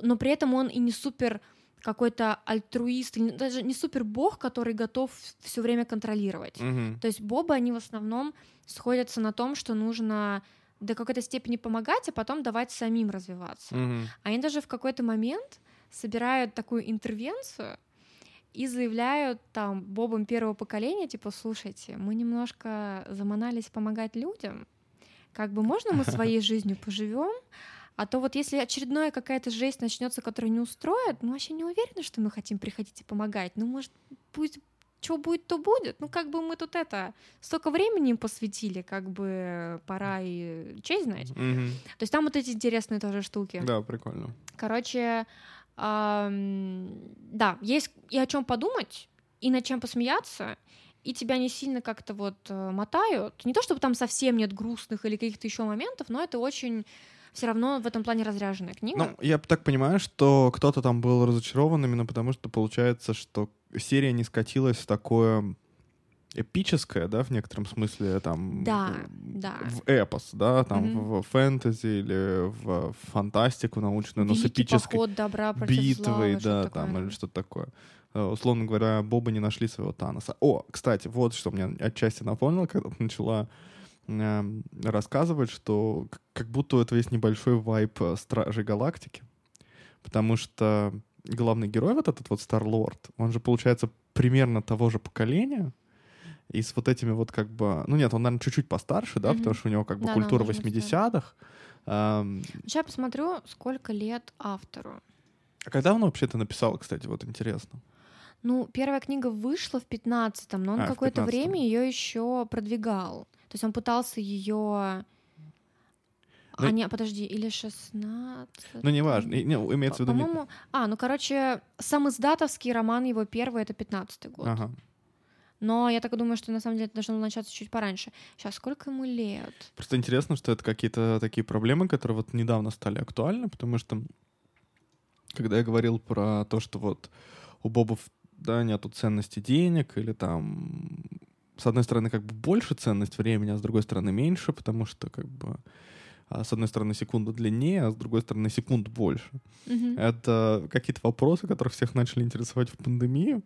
но при этом он и не супер какой-то альтруист, даже не супер бог, который готов все время контролировать. Мгм. То есть бобы, они в основном сходятся на том, что нужно до какой-то степени помогать, а потом давать самим развиваться. Мгм. Они даже в какой-то момент собирают такую интервенцию и заявляют там бобам первого поколения, типа, слушайте, мы немножко заманались помогать людям, как бы можно мы своей жизнью поживем, а то вот если очередная какая-то жесть начнется, которая не устроит, мы вообще не уверены, что мы хотим приходить и помогать. Ну, может, пусть что будет, то будет. Ну, как бы мы тут это столько времени им посвятили, как бы пора и честь знать. Мгм. То есть там вот эти интересные тоже штуки. Да, прикольно. Короче, да, есть и о чем подумать, и над чем посмеяться, и тебя не сильно как-то вот э, мотают. Не то чтобы там совсем нет грустных или каких-то еще моментов, но это очень все равно в этом плане разряженная книга. Ну, я так понимаю, что кто-то там был разочарован именно потому, что получается, что серия не скатилась в такое эпическое, да, в некотором смысле, там... Да, да. В эпос, да, там Мгм. в фэнтези или в фантастику научную, но с Великий эпической поход добра зла, битвой, что-то да, там, такое. или что-то такое. Э, Условно говоря, Боба не нашли своего Таноса. О, кстати, вот что мне отчасти напомнило, когда ты начала эм, рассказывать, что как будто у этого есть небольшой вайп э, Стражей Галактики, потому что главный герой, вот этот вот Старлорд, он же, получается, примерно того же поколения, и с вот этими вот как бы... Ну нет, он, наверное, чуть-чуть постарше, да, Мгм. потому что у него как бы Да, культура должен быть 80-х. Эм, Сейчас посмотрю, сколько лет автору. А когда он вообще это написал, кстати, вот интересно? Ну, первая книга вышла в 15-м, но он А, какое-то 15-м. время ее еще продвигал. То есть он пытался ее. Ну, а, не, подожди, или 16. Ну, неважно. Не, имеется в виду... не- По-моему, а, ну, короче, сам издатовский роман его первый это 15-й год. Ага. Но я так думаю, что на самом деле это должно начаться чуть пораньше. Сейчас, сколько ему лет? Просто интересно, что это какие-то такие проблемы, которые вот недавно стали актуальны, потому что когда я говорил про то, что вот у бобов да, нету ценности денег или там с одной стороны как бы больше ценность времени, а с другой стороны меньше, потому что как бы а, с одной стороны секунда длиннее, а с другой стороны секунд больше. Мгм. Это какие-то вопросы, которые всех начали интересовать в пандемию.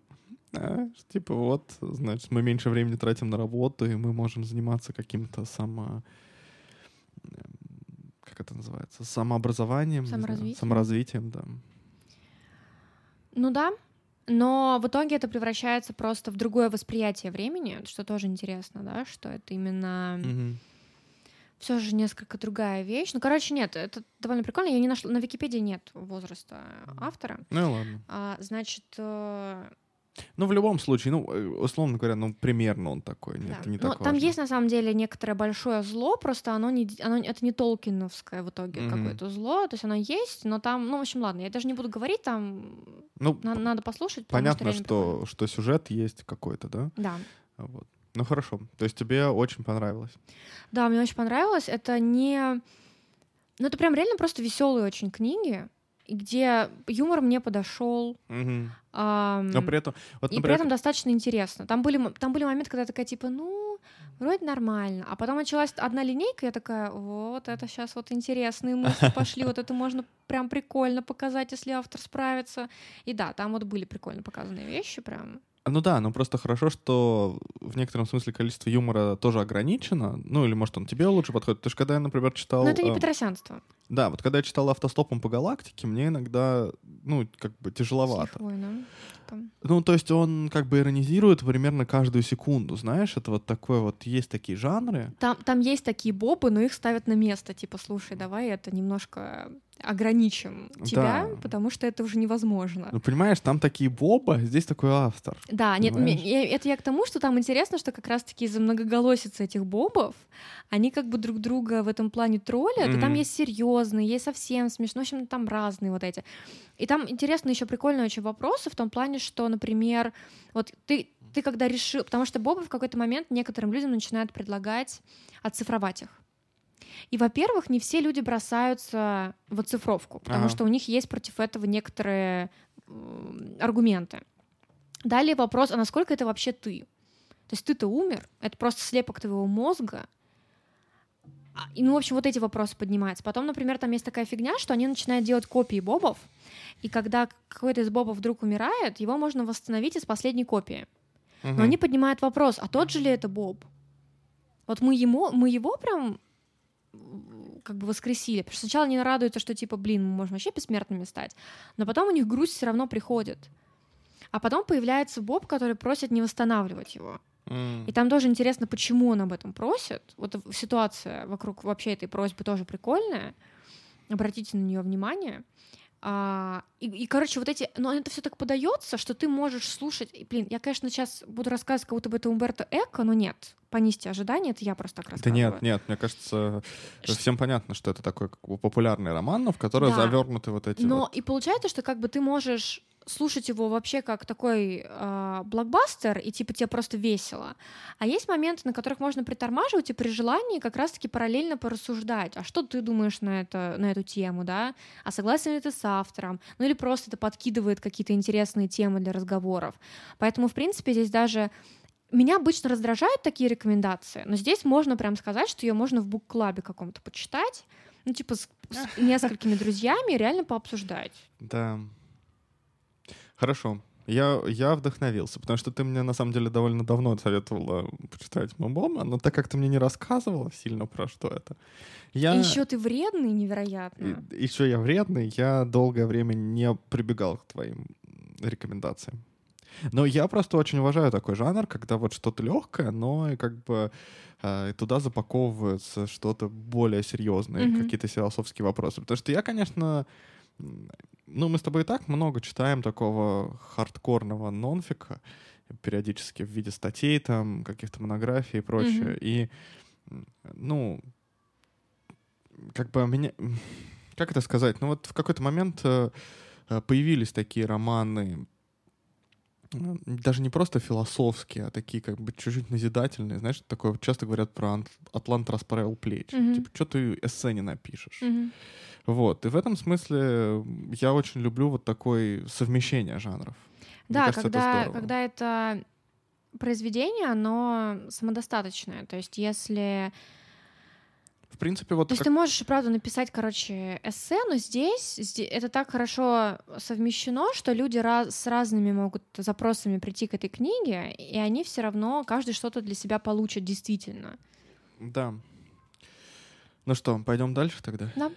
А, что Типа вот, значит, мы меньше времени тратим на работу, и мы можем заниматься каким-то само... эм, Как это называется? Самообразованием? не знаю, Саморазвитием. Саморазвитием, да. Ну да, но в итоге это превращается просто в другое восприятие времени, что тоже интересно, да, что это именно Мгм. все же несколько другая вещь. Ну, короче, нет, это довольно прикольно. Я не нашла, на Википедии нет возраста автора. Ну ладно. А, значит, э, Ну, в любом случае, ну, э, условно говоря, ну, примерно он такой. да. Это не Ну, так там важно. есть на самом деле некоторое большое зло, просто оно не, оно, это не Толкиновское в итоге Мгм. какое-то зло, то есть оно есть, но там, ну, в общем, ладно, я даже не буду говорить, там Ну, на- надо послушать, понятно, прикольно. что, что сюжет есть какой-то, да? Да. Вот. Ну, хорошо. То есть тебе очень понравилось. Да, мне очень понравилось. Это не... Ну, это прям реально просто веселые очень книги, где юмор мне подошел. Мгм. ам, Но при этом... Вот, и при этом достаточно интересно. Там были, там были моменты, когда я такая, типа, ну, вроде нормально. А потом началась одна линейка, я такая, вот, это сейчас вот интересные мысли пошли, вот это можно прям прикольно показать, если автор справится. И да, там вот были прикольно показанные вещи, прям Ну да, но просто хорошо, что в некотором смысле количество юмора тоже ограничено. Ну или, может, он тебе лучше подходит. Потому что когда я, например, читал... Но это не э, петросянство. Да, вот когда я читал автостопом по галактике, мне иногда, ну, как бы тяжеловато. С лихвой, да? Там. Ну, то есть он как бы иронизирует примерно каждую секунду, знаешь, это вот такое вот, есть такие жанры. Там, там есть такие бобы, но их ставят на место, типа, слушай, давай это немножко ограничим тебя, Да. потому что это уже невозможно. Ну, понимаешь, там такие боба, здесь такой автор. Да, нет, Понимаешь? я- это я к тому, что там интересно, что как раз-таки из-за многоголосицы этих бобов они как бы друг друга в этом плане троллят, и там есть серьезные, есть совсем смешно, в общем, там разные вот эти. И там интересно еще прикольные очень вопросы в том плане, что, например, вот ты ты когда решил, потому что бобы в какой-то момент некоторым людям начинают предлагать оцифровать их. И, во-первых, не все люди бросаются в оцифровку, потому Ага. что у них есть против этого некоторые аргументы. Далее вопрос, а насколько это вообще ты? То есть ты-то умер, это просто слепок твоего мозга. А, И, ну, в общем, вот эти вопросы поднимаются. Потом, например, там есть такая фигня, что они начинают делать копии бобов, и когда какой-то из бобов вдруг умирает, его можно восстановить из последней копии. Но они поднимают вопрос, а тот же ли это Боб? Вот мы ему, мы его прям как бы воскресили. Потому что сначала они радуются, что типа, блин, мы можем вообще бессмертными стать. Но потом у них грусть все равно приходит. А потом появляется Боб, который просит не восстанавливать его. М. И там тоже интересно, почему он об этом просит. Вот ситуация вокруг вообще этой просьбы тоже прикольная. Обратите на нее внимание. А, и, и, короче, вот эти... Но это все так подается, что ты можешь слушать... И, блин, я, конечно, сейчас буду рассказывать, как будто бы это Умберто Эко, но нет. Понизьте ожидания, это я просто так Да рассказываю. нет, нет, мне кажется, Ш- всем понятно, что это такой как бы популярный роман, но в который Да. завернуты вот эти Но вот... и получается, что как бы ты можешь слушать его вообще как такой а, блокбастер, и типа тебе просто весело. А есть моменты, на которых можно притормаживать и при желании как раз-таки параллельно порассуждать. А что ты думаешь на, это, на эту тему, да? А согласен ли ты с автором? Ну или просто это подкидывает какие-то интересные темы для разговоров. Поэтому, в принципе, здесь даже меня обычно раздражают такие рекомендации, но здесь можно прям сказать, что ее можно в бук-клабе каком-то почитать, ну, типа, с, с несколькими друзьями и реально пообсуждать. Да. Хорошо. Я, я вдохновился, потому что ты мне на самом деле довольно давно советовала почитать Мамома, но так как ты мне не рассказывала сильно про что это, я... И еще ты вредный невероятно. еще я вредный, я долгое время не прибегал к твоим рекомендациям. Но я просто очень уважаю такой жанр, когда вот что-то легкое, но и как бы э, туда запаковывается что-то более серьезное, Мгм. какие-то философские вопросы. Потому что я, конечно, ну мы с тобой и так много читаем такого хардкорного нонфика периодически в виде статей, там каких-то монографий и прочее. Мгм. И ну как бы меня, как это сказать? Ну вот в какой-то момент э, э, появились такие романы, даже не просто философские, а такие как бы чуть-чуть назидательные. Знаешь, такое часто говорят про Ан- «Атлант расправил плечи». Мгм. Типа, что ты эссе не напишешь? Мгм. Вот. И в этом смысле я очень люблю вот такое совмещение жанров. Мне Да, кажется, это когда, здорово. когда это произведение, оно самодостаточное. То есть, если В принципе, вот То есть как- ты можешь, правда, написать, короче, эссе, но здесь, зде- это так хорошо совмещено, что люди раз, с разными могут запросами прийти к этой книге, и они все равно, каждый что-то для себя получит действительно. Да. Ну что, пойдем дальше тогда? Да.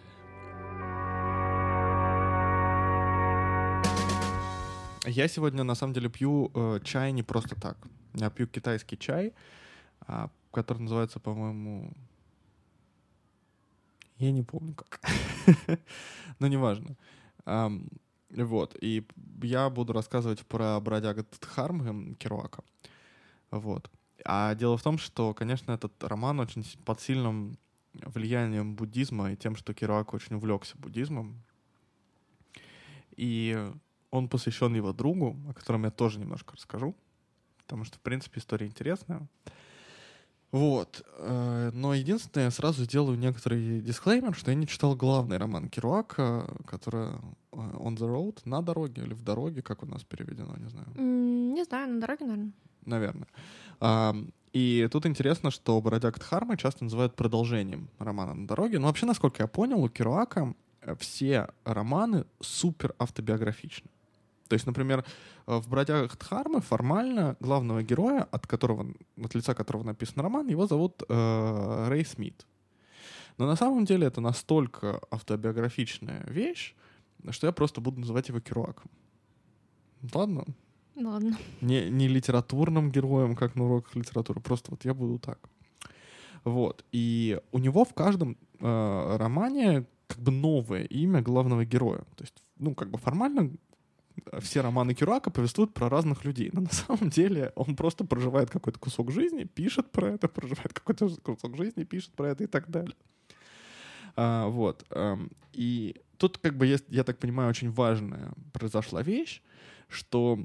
Я сегодня на самом деле пью э, чай не просто так. Я пью китайский чай, а, который называется, по-моему, я не помню как. Но неважно. Вот. И я буду рассказывать про бродяга Дхармы Керуака. Вот. А дело в том, что, конечно, этот роман очень под сильным влиянием буддизма и тем, что Керуак очень увлекся буддизмом. И он посвящен его другу, о котором я тоже немножко расскажу, потому что, в принципе, история интересная. Вот. э, Но единственное, я сразу сделаю некоторый дисклеймер, что я не читал главный роман Керуака, который э, «On the Road», «На дороге» или «В дороге», как у нас переведено, не знаю. Не знаю, на дороге, наверное. Наверное. И тут интересно, что «Бродяг Дхармы» часто называют продолжением романа «На дороге». Но вообще, насколько я понял, у Керуака все романы супер автобиографичны. То есть, например, э, в «Бродягах Дхармы» формально главного героя, от которого, от лица которого написан роман, его зовут э, Рэй Смит. Но на самом деле это настолько автобиографичная вещь, что я просто буду называть его Керуаком. Ладно? Ладно. Не, не литературным героем, как на уроках литературы, просто вот я буду так. Вот. И у него в каждом э, романе как бы новое имя главного героя. То есть, ну, как бы формально все романы Кюрака повествуют про разных людей. Но на самом деле он просто проживает какой-то кусок жизни, пишет про это, проживает какой-то кусок жизни, пишет про это и так далее. А, вот. Эм, и тут как бы есть, я так понимаю, очень важная произошла вещь, что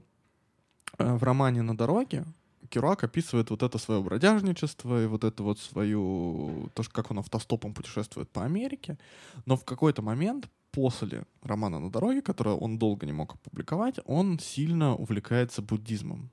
э, в романе «На дороге» Керуак описывает вот это свое бродяжничество и вот это вот свою... То, как он автостопом путешествует по Америке. Но в какой-то момент после романа «На дороге», который он долго не мог опубликовать, он сильно увлекается буддизмом.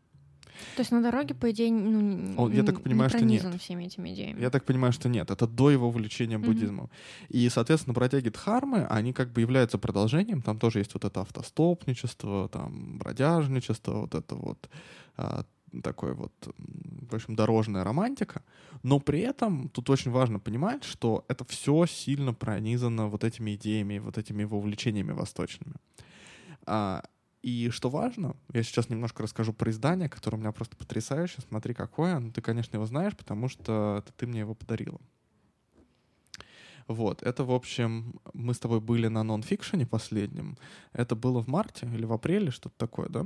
То есть на дороге, по идее, ну, он, я так понимаю, не что нет. всеми этими идеями. Я так понимаю, что нет. Это до его увлечения Мгм. буддизмом. И, соответственно, бродяги Дхармы, они как бы являются продолжением. Там тоже есть вот это автостопничество, там бродяжничество, вот это вот а, такой вот, в общем, дорожная романтика. Но при этом тут очень важно понимать, что это все сильно пронизано вот этими идеями, вот этими его увлечениями восточными. А, и что важно, я сейчас немножко расскажу про издание, которое у меня просто потрясающее. Смотри, какое. Ну, ты, конечно, его знаешь, потому что это ты мне его подарила. Вот, это, в общем, мы с тобой были на нонфикшене последнем. Это было в марте или в апреле, что-то такое, да?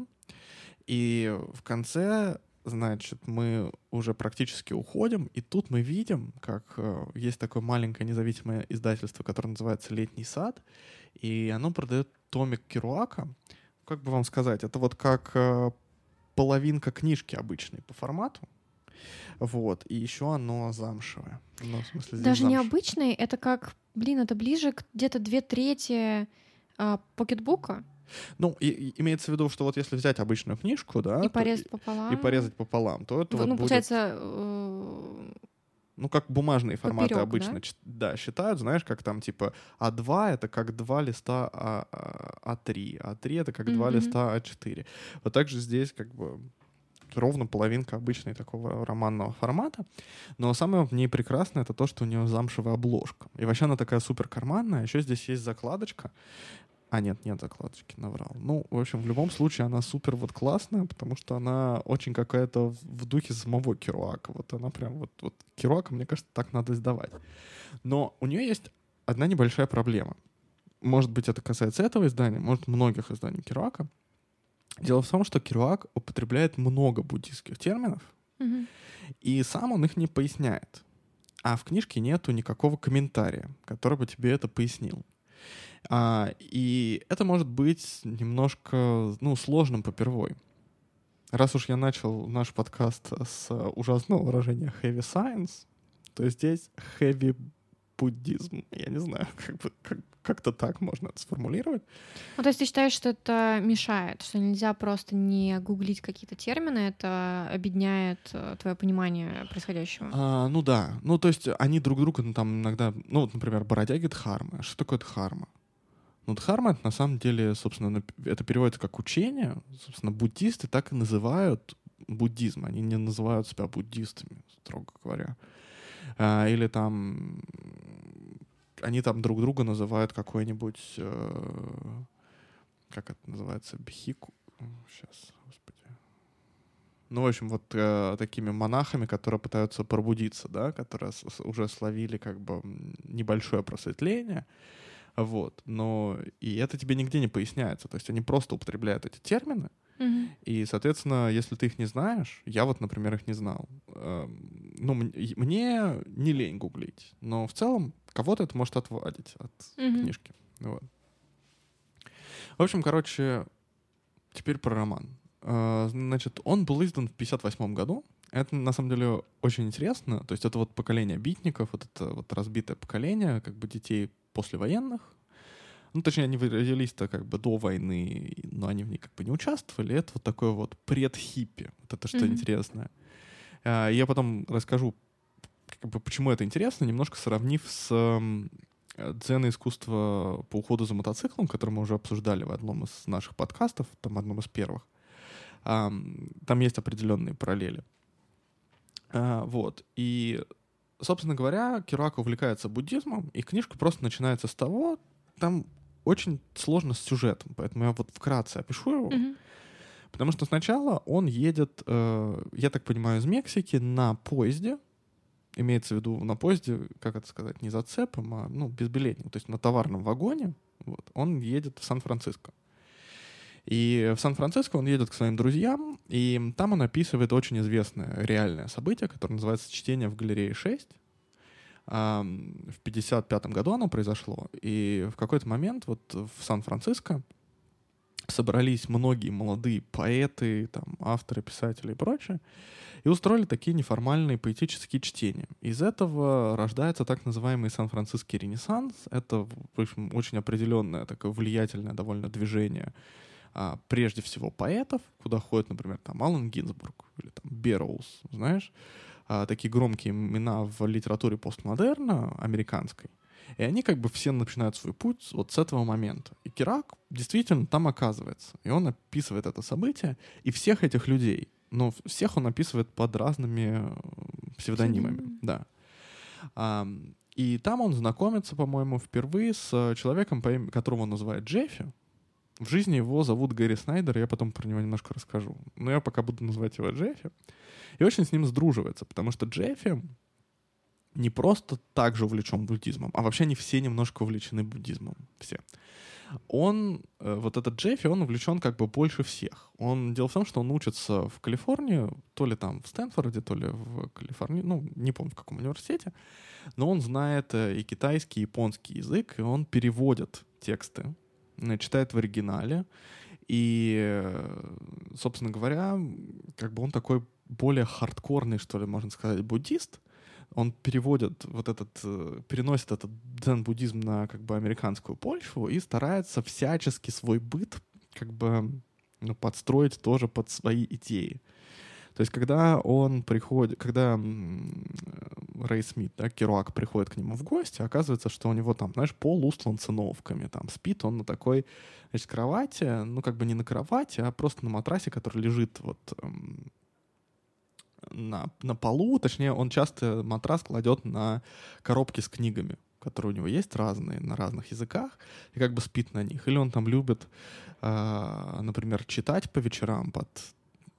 И в конце, значит, мы уже практически уходим, и тут мы видим, как э, есть такое маленькое независимое издательство, которое называется «Летний сад», и оно продает томик Керуака. Как бы вам сказать, это вот как э, половинка книжки обычной по формату. Вот, и еще оно замшевое. Ну, в смысле, Даже замш. необычный, это как, блин, это ближе к где-то две трети а, покетбука Ну, и, имеется в виду, что вот если взять обычную книжку, да, и порезать пополам. и порезать пополам, то это В- вот ну, будет, получается, э, ну, как бумажные форматы поперёк, обычно, да? да, считают, знаешь, как там, типа, А2 — это как два листа А, а, А3, А3 — это как два Мгм. листа А4. Вот так же здесь как бы ровно половинка обычной такого романного формата. Но самое в ней прекрасное — это то, что у нее замшевая обложка. И вообще она такая супер карманная. Еще здесь есть закладочка. А, нет, нет закладочки, наврал. Ну, в общем, в любом случае она супер вот классная, потому что она очень какая-то в- духе самого Керуака. Вот она прям вот, вот Керуака, мне кажется, так надо издавать. Но у нее есть одна небольшая проблема. Может быть, это касается этого издания, может, многих изданий Керуака. Дело в том, что Керуак употребляет много буддийских терминов, мгм. и сам он их не поясняет. А в книжке нету никакого комментария, который бы тебе это пояснил. А, и это может быть немножко ну, сложным попервой. Раз уж я начал наш подкаст с э, ужасного выражения heavy science, то здесь heavy буддизм. Я не знаю, как бы, как, как-то так можно это сформулировать. Ну, то есть ты считаешь, что это мешает, что нельзя просто не гуглить какие-то термины, это объединяет твое понимание происходящего? А, ну да. Ну, то есть они друг друга ну, там иногда... Ну, вот, например, бродяги Дхармы. Что такое Дхарма? Ну, Дхарма — это на самом деле, собственно, это переводится как учение. Собственно, буддисты так и называют буддизм. Они не называют себя буддистами, строго говоря. А, или там... Они там друг друга называют какой-нибудь... э, как это называется? Бхику? Сейчас, господи. Ну, в общем, вот э, такими монахами, которые пытаются пробудиться, да, которые уже словили как бы небольшое просветление, вот, но и это тебе нигде не поясняется, то есть они просто употребляют эти термины, Мгм. и, соответственно, если ты их не знаешь, я вот, например, их не знал, эм, ну, мне не лень гуглить, но в целом кого-то это может отвадить от Мгм. книжки, вот. В общем, короче, теперь про роман. Э, Значит, он был издан в 58 году. Это, на самом деле, очень интересно. То есть это вот поколение битников, вот это вот разбитое поколение, как бы детей послевоенных. Ну, точнее, они родились-то как бы до войны, но они в ней как бы не участвовали. Это вот такое вот предхиппи. Вот это что Мгм. интересное. Э, Я потом расскажу, как бы, почему это интересно, немножко сравнив с дзен искусство по уходу за мотоциклом, которое мы уже обсуждали в одном из наших подкастов, там одном из первых. Там есть определенные параллели. А, вот. И, собственно говоря, Керуак увлекается буддизмом, и книжка просто начинается с того, там очень сложно с сюжетом, поэтому я вот вкратце опишу его. Mm-hmm. Потому что сначала он едет, э, я так понимаю, из Мексики на поезде, имеется в виду на поезде, как это сказать, не зацепом, а ну, безбилетник, то есть на товарном вагоне, вот, он едет в Сан-Франциско. И в Сан-Fранциско он едет к своим друзьям, и там он описывает очень известное реальное событие, которое называется «Чтение в галерее 6». В 55 году оно произошло, и в какой-то момент вот в Сан-Франциско собрались многие молодые поэты, там, авторы, писатели и прочее, и устроили такие неформальные поэтические чтения. Из этого рождается так называемый Сан-Франциский ренессанс. Это, в общем, очень определенное такое влиятельное довольно движение а, прежде всего поэтов, куда ходят, например, там Алан Гинзбург или там Берроуз, знаешь, а, такие громкие имена в литературе постмодерна американской. И они как бы все начинают свой путь вот с этого момента. И Кирак действительно там оказывается. И он описывает это событие. И всех этих людей, но всех он описывает под разными э, псевдонимами. Псевдоним. Да. А, и там он знакомится, по-моему, впервые с человеком, которого он называет Джеффи. В жизни его зовут Гэри Снайдер, я потом про него немножко расскажу. Но я пока буду называть его Джеффи. И очень с ним сдруживается, потому что Джеффи не просто так же увлечен буддизмом, а вообще они все немножко увлечены буддизмом. Все. Он, э, вот этот Джеффи, он увлечен как бы больше всех. Он, дело в том, что он учится в Калифорнии, то ли там в Стэнфорде, то ли в Калифорнии, ну, не помню, в каком университете, но он знает э, и китайский, и японский язык, и он переводит тексты читает в оригинале. И, собственно говоря, как бы он такой более хардкорный, что ли, можно сказать, буддист. Он переводит вот этот, э, переносит этот дзен-буддизм на как бы американскую почву и старается всячески свой быт как бы ну, подстроить тоже под свои идеи. То есть, когда он приходит, когда Рэй Смит, да, Керуак приходит к нему в гости, оказывается, что у него там, знаешь, пол устлан циновками, там спит он на такой, значит, кровати, ну, как бы не на кровати, а просто на матрасе, который лежит вот эм, на, на полу, точнее, он часто матрас кладет на коробки с книгами, которые у него есть разные, на разных языках, и как бы спит на них. Или он там любит, э, например, читать по вечерам под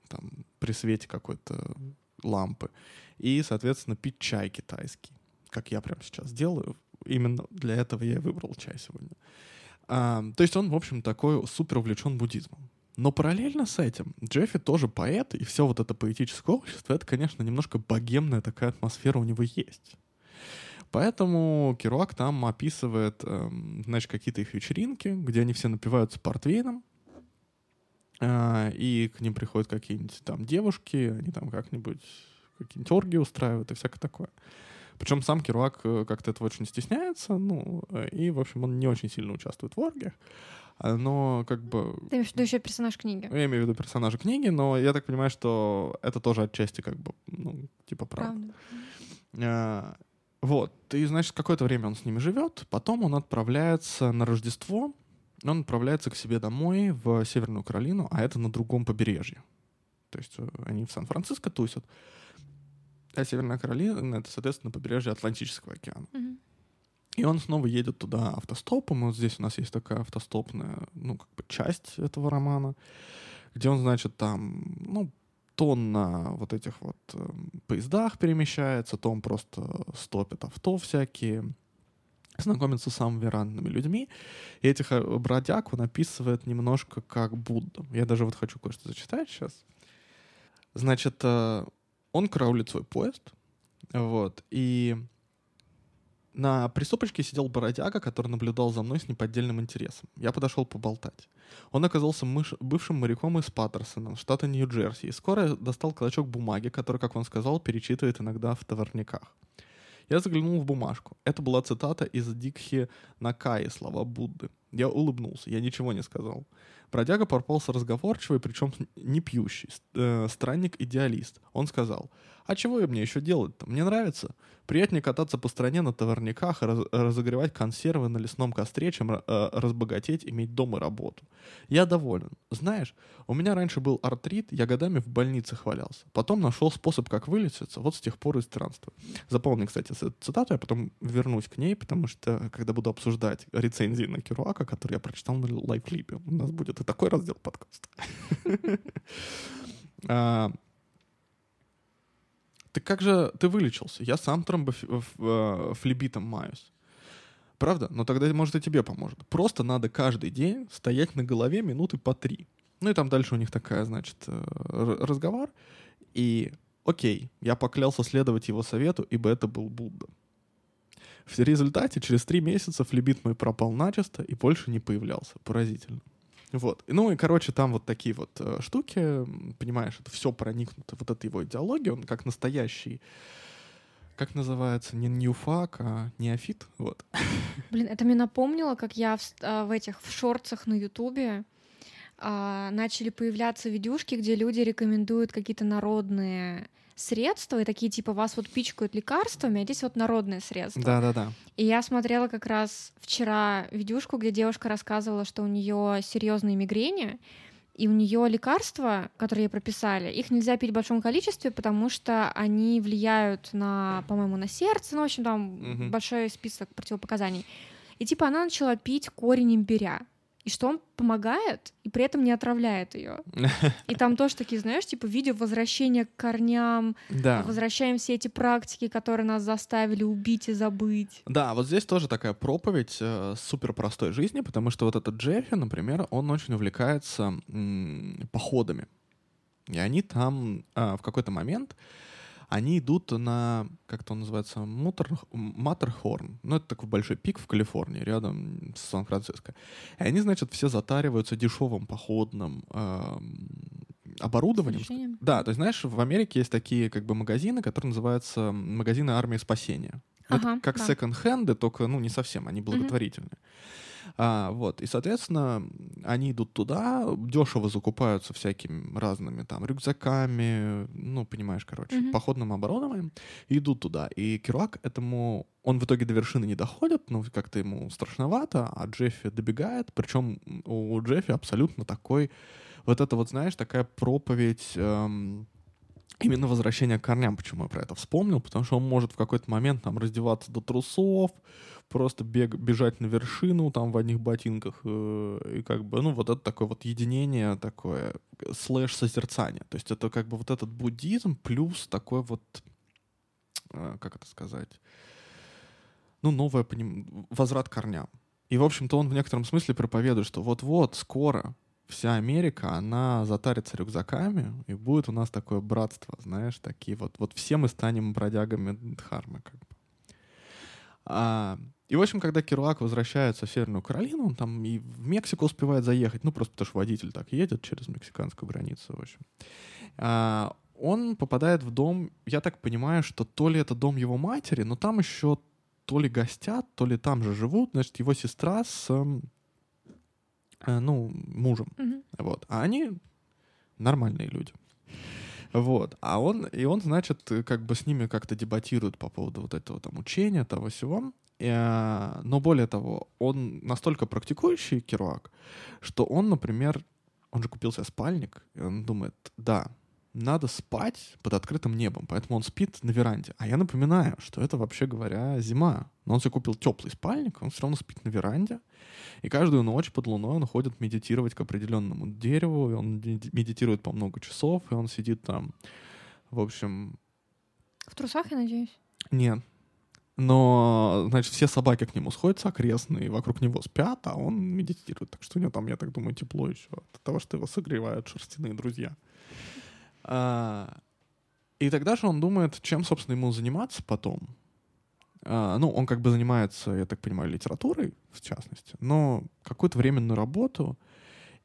там, при свете какой-то лампы. И, соответственно, пить чай китайский, как я прямо сейчас делаю. Именно для этого я и выбрал чай сегодня. А, то есть он, в общем, такой супер увлечен буддизмом. Но параллельно с этим Джеффи тоже поэт, и все вот это поэтическое общество, это, конечно, немножко богемная такая атмосфера у него есть. Поэтому Керуак там описывает, эм, знаешь, какие-то их вечеринки, где они все напиваются портвейном, а, и к ним приходят какие-нибудь там девушки, они там как-нибудь какие-нибудь оргии устраивают и всякое такое. Причем сам Керуак э, как-то этого очень стесняется, ну, э, и, в общем, он не очень сильно участвует в оргиях. А, но как бы... Ты имеешь в виду еще персонаж книги? Я имею в виду персонажа книги, но я так понимаю, что это тоже отчасти как бы, ну, типа правда. правда. А, вот. И, значит, какое-то время он с ними живет, потом он отправляется на Рождество он отправляется к себе домой в Северную Каролину, а это на другом побережье. То есть э, они в Сан-Франциско тусят, а Северная Каролина — это, соответственно, побережье Атлантического океана. Mm-hmm. И он снова едет туда автостопом. Вот здесь у нас есть такая автостопная, ну, как бы часть этого романа, где он, значит, там, ну, то на вот этих вот э, поездах перемещается, то он просто стопит авто всякие, знакомится с самыми разными людьми. И этих э, бродяг он описывает немножко как Будда. Я даже вот хочу кое-что зачитать сейчас. Значит, э, он караулит свой поезд, вот, и на приступочке сидел бродяга, который наблюдал за мной с неподдельным интересом. Я подошел поболтать. Он оказался мыш... бывшим моряком из Паттерсона, штата Нью-Джерси, и скоро достал клочок бумаги, который, как он сказал, перечитывает иногда в товарниках. Я заглянул в бумажку. Это была цитата из Дикхи Накаи «Слова Будды». Я улыбнулся, я ничего не сказал. Бродяга попался разговорчивый, причем не пьющий, э, странник-идеалист. Он сказал, а чего мне еще делать-то? Мне нравится. Приятнее кататься по стране на товарниках раз, разогревать консервы на лесном костре, чем э, разбогатеть, иметь дом и работу. Я доволен. Знаешь, у меня раньше был артрит, я годами в больнице хвалялся. Потом нашел способ, как вылечиться, вот с тех пор и странствую. Запомни, кстати, цитату, я потом вернусь к ней, потому что, когда буду обсуждать рецензии на Керуака, которые я прочитал на лайфлипе, у нас будет и такой раздел подкаста. Ты как же ты вылечился? Я сам тромбофлебитом э, маюсь. Правда? Но тогда, может, и тебе поможет. Просто надо каждый день стоять на голове минуты по три. Ну и там дальше у них такая, значит, э, разговор. И окей, я поклялся следовать его совету, ибо это был Будда. В результате через три месяца флебит мой пропал начисто и больше не появлялся. Поразительно. Вот. Ну и, короче, там вот такие вот э, штуки, понимаешь, это все проникнуто, вот эта его идеология, он как настоящий как называется, не ньюфак, а неофит, вот. Блин, это мне напомнило, как я в, а, в этих в шорцах на Ютубе а, начали появляться видюшки, где люди рекомендуют какие-то народные средства, и такие типа вас вот пичкают лекарствами, а здесь вот народные средства. Да-да-да. И я смотрела как раз вчера видюшку, где девушка рассказывала, что у нее серьезные мигрени, и у нее лекарства, которые ей прописали, их нельзя пить в большом количестве, потому что они влияют на, по-моему, на сердце, ну, в общем, там угу. большой список противопоказаний. И типа она начала пить корень имбиря и что он помогает и при этом не отравляет ее. И там тоже такие, знаешь, типа видео возвращения к корням, да. возвращаем все эти практики, которые нас заставили убить и забыть. Да, вот здесь тоже такая проповедь э, супер простой жизни, потому что вот этот Джеффи, например, он очень увлекается м- походами. И они там э, в какой-то момент они идут на, как это он называется, Мутер, Маттерхорн. Ну, это такой большой пик в Калифорнии, рядом с Сан-Франциско. И они, значит, все затариваются дешевым походным э, оборудованием. Да, то есть, знаешь, в Америке есть такие как бы магазины, которые называются магазины армии спасения. Ага, это как да. секонд-хенды, только, ну, не совсем, они благотворительные. Mm-hmm. А, вот, и, соответственно, они идут туда, дешево закупаются всякими разными там рюкзаками, ну, понимаешь, короче, mm-hmm. походным оборудованием, и идут туда. И Керуак этому, он в итоге до вершины не доходит, ну, как-то ему страшновато, а Джеффи добегает, причем у Джеффи абсолютно такой, вот это вот, знаешь, такая проповедь... Эм, именно возвращение к корням, почему я про это вспомнил, потому что он может в какой-то момент там раздеваться до трусов, просто бег, бежать на вершину там в одних ботинках, э, и как бы, ну, вот это такое вот единение такое, слэш созерцание. То есть это как бы вот этот буддизм плюс такой вот, э, как это сказать, ну, новое поним... возврат к корням. И, в общем-то, он в некотором смысле проповедует, что вот-вот, скоро вся Америка, она затарится рюкзаками, и будет у нас такое братство, знаешь, такие вот, вот все мы станем бродягами Дхармы, как бы. А, и, в общем, когда Керуак возвращается в Северную Каролину, он там и в Мексику успевает заехать, ну, просто потому что водитель так едет через мексиканскую границу, в общем. А, он попадает в дом, я так понимаю, что то ли это дом его матери, но там еще то ли гостят, то ли там же живут, значит, его сестра с, ну, мужем. Mm-hmm. Вот. А они нормальные люди. Вот. А он, и он, значит, как бы с ними как-то дебатирует по поводу вот этого там учения, того всего. Э, но более того, он настолько практикующий Керуак, что он, например, он же купил себе спальник, и он думает, да, надо спать под открытым небом, поэтому он спит на веранде. А я напоминаю, что это, вообще говоря, зима. Но он себе купил теплый спальник, он все равно спит на веранде. И каждую ночь под луной он ходит медитировать к определенному дереву, и он медитирует по много часов, и он сидит там, в общем... В трусах, я надеюсь? Нет, но, значит, все собаки к нему сходятся окрестные, вокруг него спят, а он медитирует. Так что у него там, я так думаю, тепло еще от того, что его согревают шерстяные друзья. А, и тогда же он думает, чем, собственно, ему заниматься потом. А, ну, он как бы занимается, я так понимаю, литературой, в частности, но какую-то временную работу.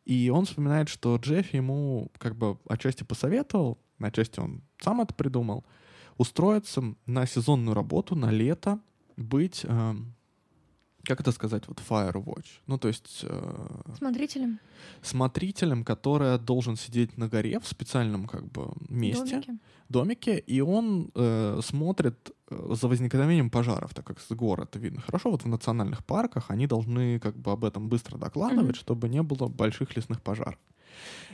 И он вспоминает, что Джеффи ему как бы отчасти посоветовал, отчасти он сам это придумал — устроиться на сезонную работу, на лето, быть э, как это сказать, вот Firewatch. Ну, то есть... Э, Смотрителем. Смотрителем, который должен сидеть на горе в специальном как бы месте. Домике. Домике, и он э, смотрит э, за возникновением пожаров, так как с гор это видно хорошо. Вот в национальных парках они должны как бы об этом быстро докладывать, Мгм. чтобы не было больших лесных пожаров.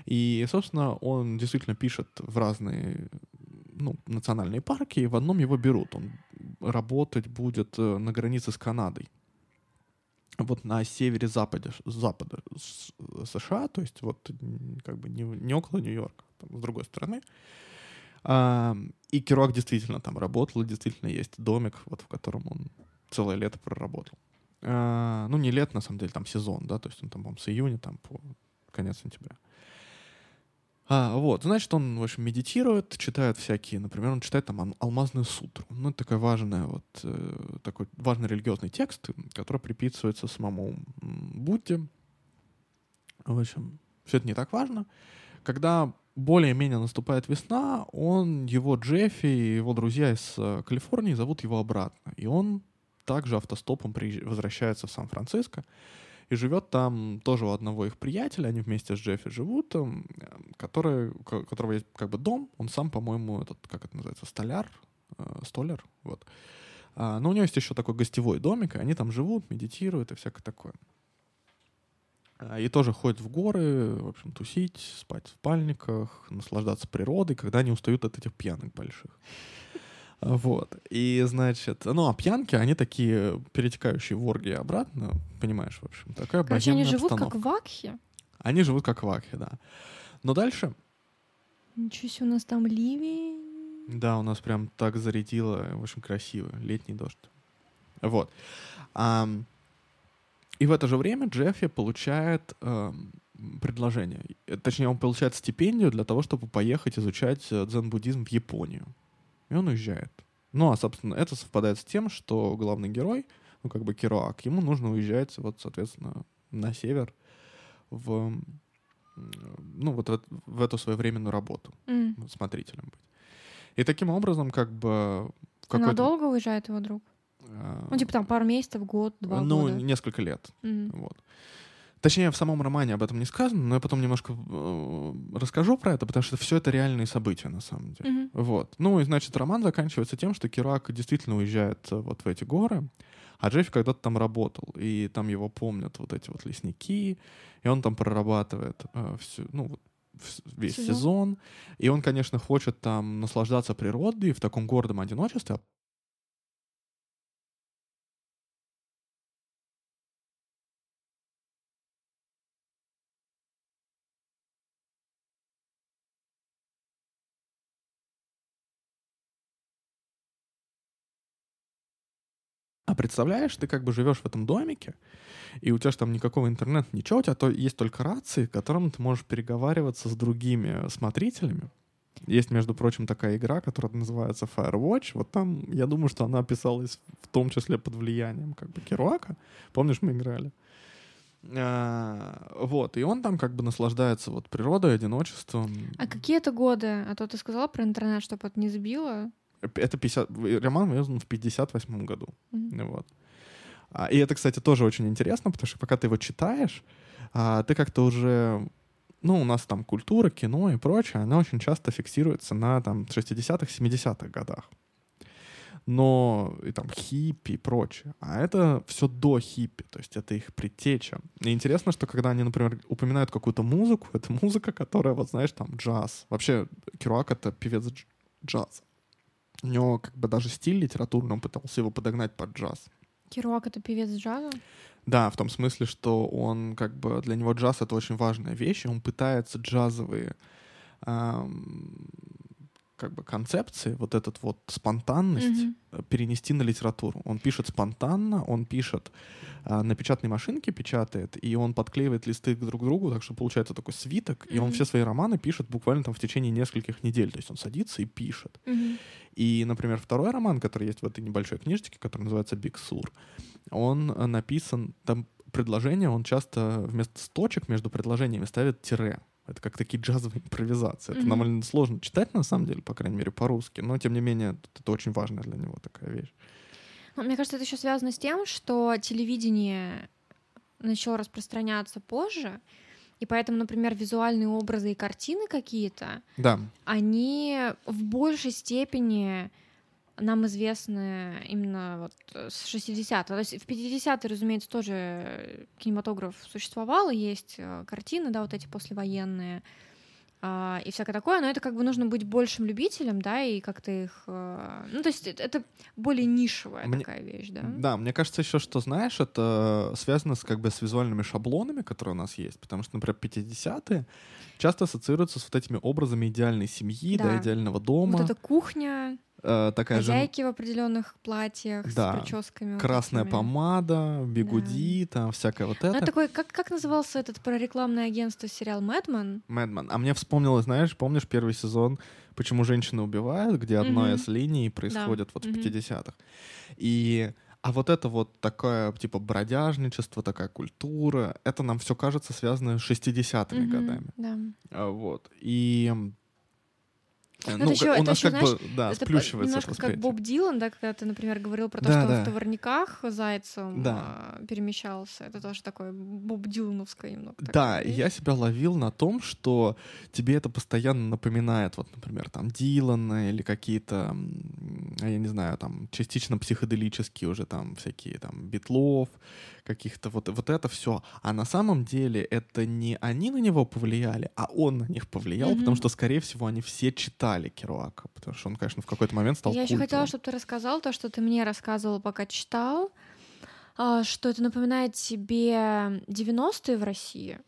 И, собственно, он действительно пишет в разные ну, национальные парки, и в одном его берут. Он работать будет э, на границе с Канадой. Вот на севере-западе запада США, то есть вот как бы не, не около Нью-Йорка, с другой стороны. А, и Керуак действительно там работал, действительно есть домик, вот в котором он целое лето проработал. А, ну, не лет, на самом деле, там сезон, да, то есть он там, по-моему, с июня там по конец сентября. А, вот, значит, он, в общем, медитирует, читает всякие, например, он читает там Ал- Алмазную сутру. Ну, это такая важная, вот, э, такой важный религиозный текст, который приписывается самому Будде. В общем, все это не так важно. Когда более-менее наступает весна, он, его Джеффи и его друзья из э, Калифорнии зовут его обратно. И он также автостопом возвращается в Сан-Франциско и живет там тоже у одного их приятеля, они вместе с Джеффи живут, там, э, который, у ко- которого есть как бы дом, он сам, по-моему, этот, как это называется, столяр, э, столяр, вот. А, но у него есть еще такой гостевой домик, и они там живут, медитируют и всякое такое. А, И тоже ходят в горы, в общем, тусить, спать в спальниках, наслаждаться природой, когда они устают от этих пьянок больших. А, Вот. И, значит, ну, а пьянки, они такие перетекающие в оргии обратно, понимаешь, в общем, такая Короче, они живут обстановка. как в Акхе. Они живут как вакхи, да. Но дальше, Ничего себе, у нас там ливень. да, у нас прям так зарядило, в общем, красиво, летний дождь. Вот. Ам, и в это же время Джеффи получает ам, предложение. Э, Точнее, он получает стипендию для того, чтобы поехать изучать э, дзен-буддизм в Японию. И он уезжает. Ну, а, собственно, это совпадает с тем, что главный герой, ну, как бы Керуак, ему нужно уезжать, вот, соответственно, на север, в, ну, вот в, в эту своевременную работу, М. смотрителем быть. И таким образом, как бы... Надолго уезжает его друг? а, Ну, типа там пару месяцев, год, два ну, года. несколько лет. М. Вот. Точнее, в самом романе об этом не сказано, но я потом немножко э, расскажу про это, потому что все это реальные события на самом деле. Мгм. Вот. Ну и, значит, роман заканчивается тем, что Кирак действительно уезжает э, вот в эти горы, а Джеффи когда-то там работал, и там его помнят вот эти вот лесники, и он там прорабатывает э, всю, ну, вот, весь Сезон. сезон. И он, конечно, хочет там наслаждаться природой в таком гордом одиночестве, представляешь, ты как бы живешь в этом домике, и у тебя же там никакого интернета, ничего, у тебя то, есть только рации, которым ты можешь переговариваться с другими смотрителями. Есть, между прочим, такая игра, которая называется Firewatch. Вот там, я думаю, что она описалась в том числе под влиянием как бы Керуака. Помнишь, мы играли? А, вот, и он там как бы наслаждается вот природой, одиночеством. А какие это годы? А то ты сказала про интернет, чтобы это не сбило. Это 50... Роман вывезен в 58 году. Мгм. Вот. А, и это, кстати, тоже очень интересно, потому что пока ты его читаешь, а, ты как-то уже... Ну, у нас там культура, кино и прочее, она очень часто фиксируется на там 60-х, 70-х годах. Но и там хиппи и прочее. А это все до хиппи, то есть это их предтеча. И интересно, что когда они, например, упоминают какую-то музыку, это музыка, которая, вот знаешь, там джаз. Вообще, Керуак — это певец дж- джаза. У него как бы даже стиль литературный, он пытался его подогнать под джаз. Керуак — это певец джаза? Да, в том смысле, что он как бы для него джаз это очень важная вещь, и он пытается джазовые ам, как бы концепции, вот этот вот спонтанность э, перенести на литературу. Он пишет спонтанно, он пишет а, на печатной машинке, печатает, и он подклеивает листы друг к другу, так что получается такой свиток, и он все свои романы пишет буквально там в течение нескольких недель, то есть он садится и пишет. Мгм. И, например, второй роман, который есть в этой небольшой книжечке, который называется «Биг Сур», он э, написан, там предложение, он часто вместо сточек между предложениями ставит тире. Это как такие джазовые импровизации. Это Мгм. довольно сложно читать, на самом деле, по крайней мере, по-русски, но, тем не менее, это очень важная для него такая вещь. Ну, мне кажется, это еще связано с тем, что телевидение начало распространяться позже, и поэтому, например, визуальные образы и картины какие-то, Да. они в большей степени нам известны именно вот с 60-х. То есть в 50-е, разумеется, тоже кинематограф существовал, есть э, картины, да, вот эти послевоенные, а, и всякое такое, но это как бы нужно быть большим любителем, да, и как-то их... э, Ну, то есть это- это более нишевая Мне- такая вещь, да? Да, мне кажется еще, что, знаешь, это связано с, как бы, с визуальными шаблонами, которые у нас есть. Потому что, например, 50-е часто ассоциируются с вот этими образами идеальной семьи, да, Да. идеального дома. Вот эта кухня, Э, такая же хозяйки в определенных платьях Да. с прическами. вот красная этими. помада, бигуди, там всякое вот Ну, это. это такой, как, как назывался этот про рекламное агентство сериал «Мэдман»? Мэдман. А мне вспомнилось, знаешь, помнишь первый сезон «Почему женщины убивают», где одна Мгм. из линий происходит вот в Мгм. 50-х. И а вот это вот такое, типа, бродяжничество, такая культура, это нам все кажется связано с 60-ми Мгм, годами. Да. А, Вот. И... это Ну, ещё- как- у это нас ещё, как бы, знаешь, да, Это сплющивается немножко это как. Боб Дилан, да, когда ты, например, говорил про то, Да, что да. в товарниках зайцем Да. а, перемещался. Это тоже такое Боб Дилановское немного. Да, вещь. я себя ловил на том, что тебе это постоянно напоминает, вот, например, там Дилана или какие-то, я не знаю, там частично психоделические уже там всякие там Битлов, каких-то вот вот это все. А на самом деле это не они на него повлияли, а он на них повлиял, Мгм. потому что, скорее всего, они все читали Керуака, потому что он, конечно, в какой-то момент стал Я еще хотела, культовым. чтобы ты рассказал то, что ты мне рассказывал, пока читал, а, что это напоминает тебе 90-е в России,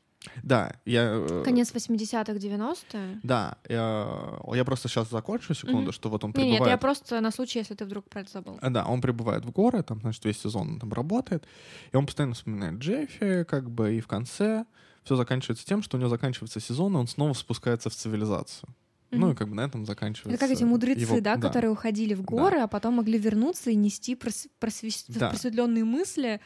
Да, я... э, конец 80-х, 90-е. Да, я, я просто сейчас закончу секунду, Мгм. что вот он Не, нет, прибывает... я просто на случай, если ты вдруг про это забыл. Да, он прибывает в горы, там, значит, весь сезон он там работает, и он постоянно вспоминает Джеффи, как бы, и в конце все заканчивается тем, что у него заканчивается сезон, и он снова спускается в цивилизацию. Ну и как бы на этом заканчивается. Это как эти мудрецы, его- да, которые уходили в горы, а потом могли вернуться и нести прос- просвес- Да. просветленные мысли,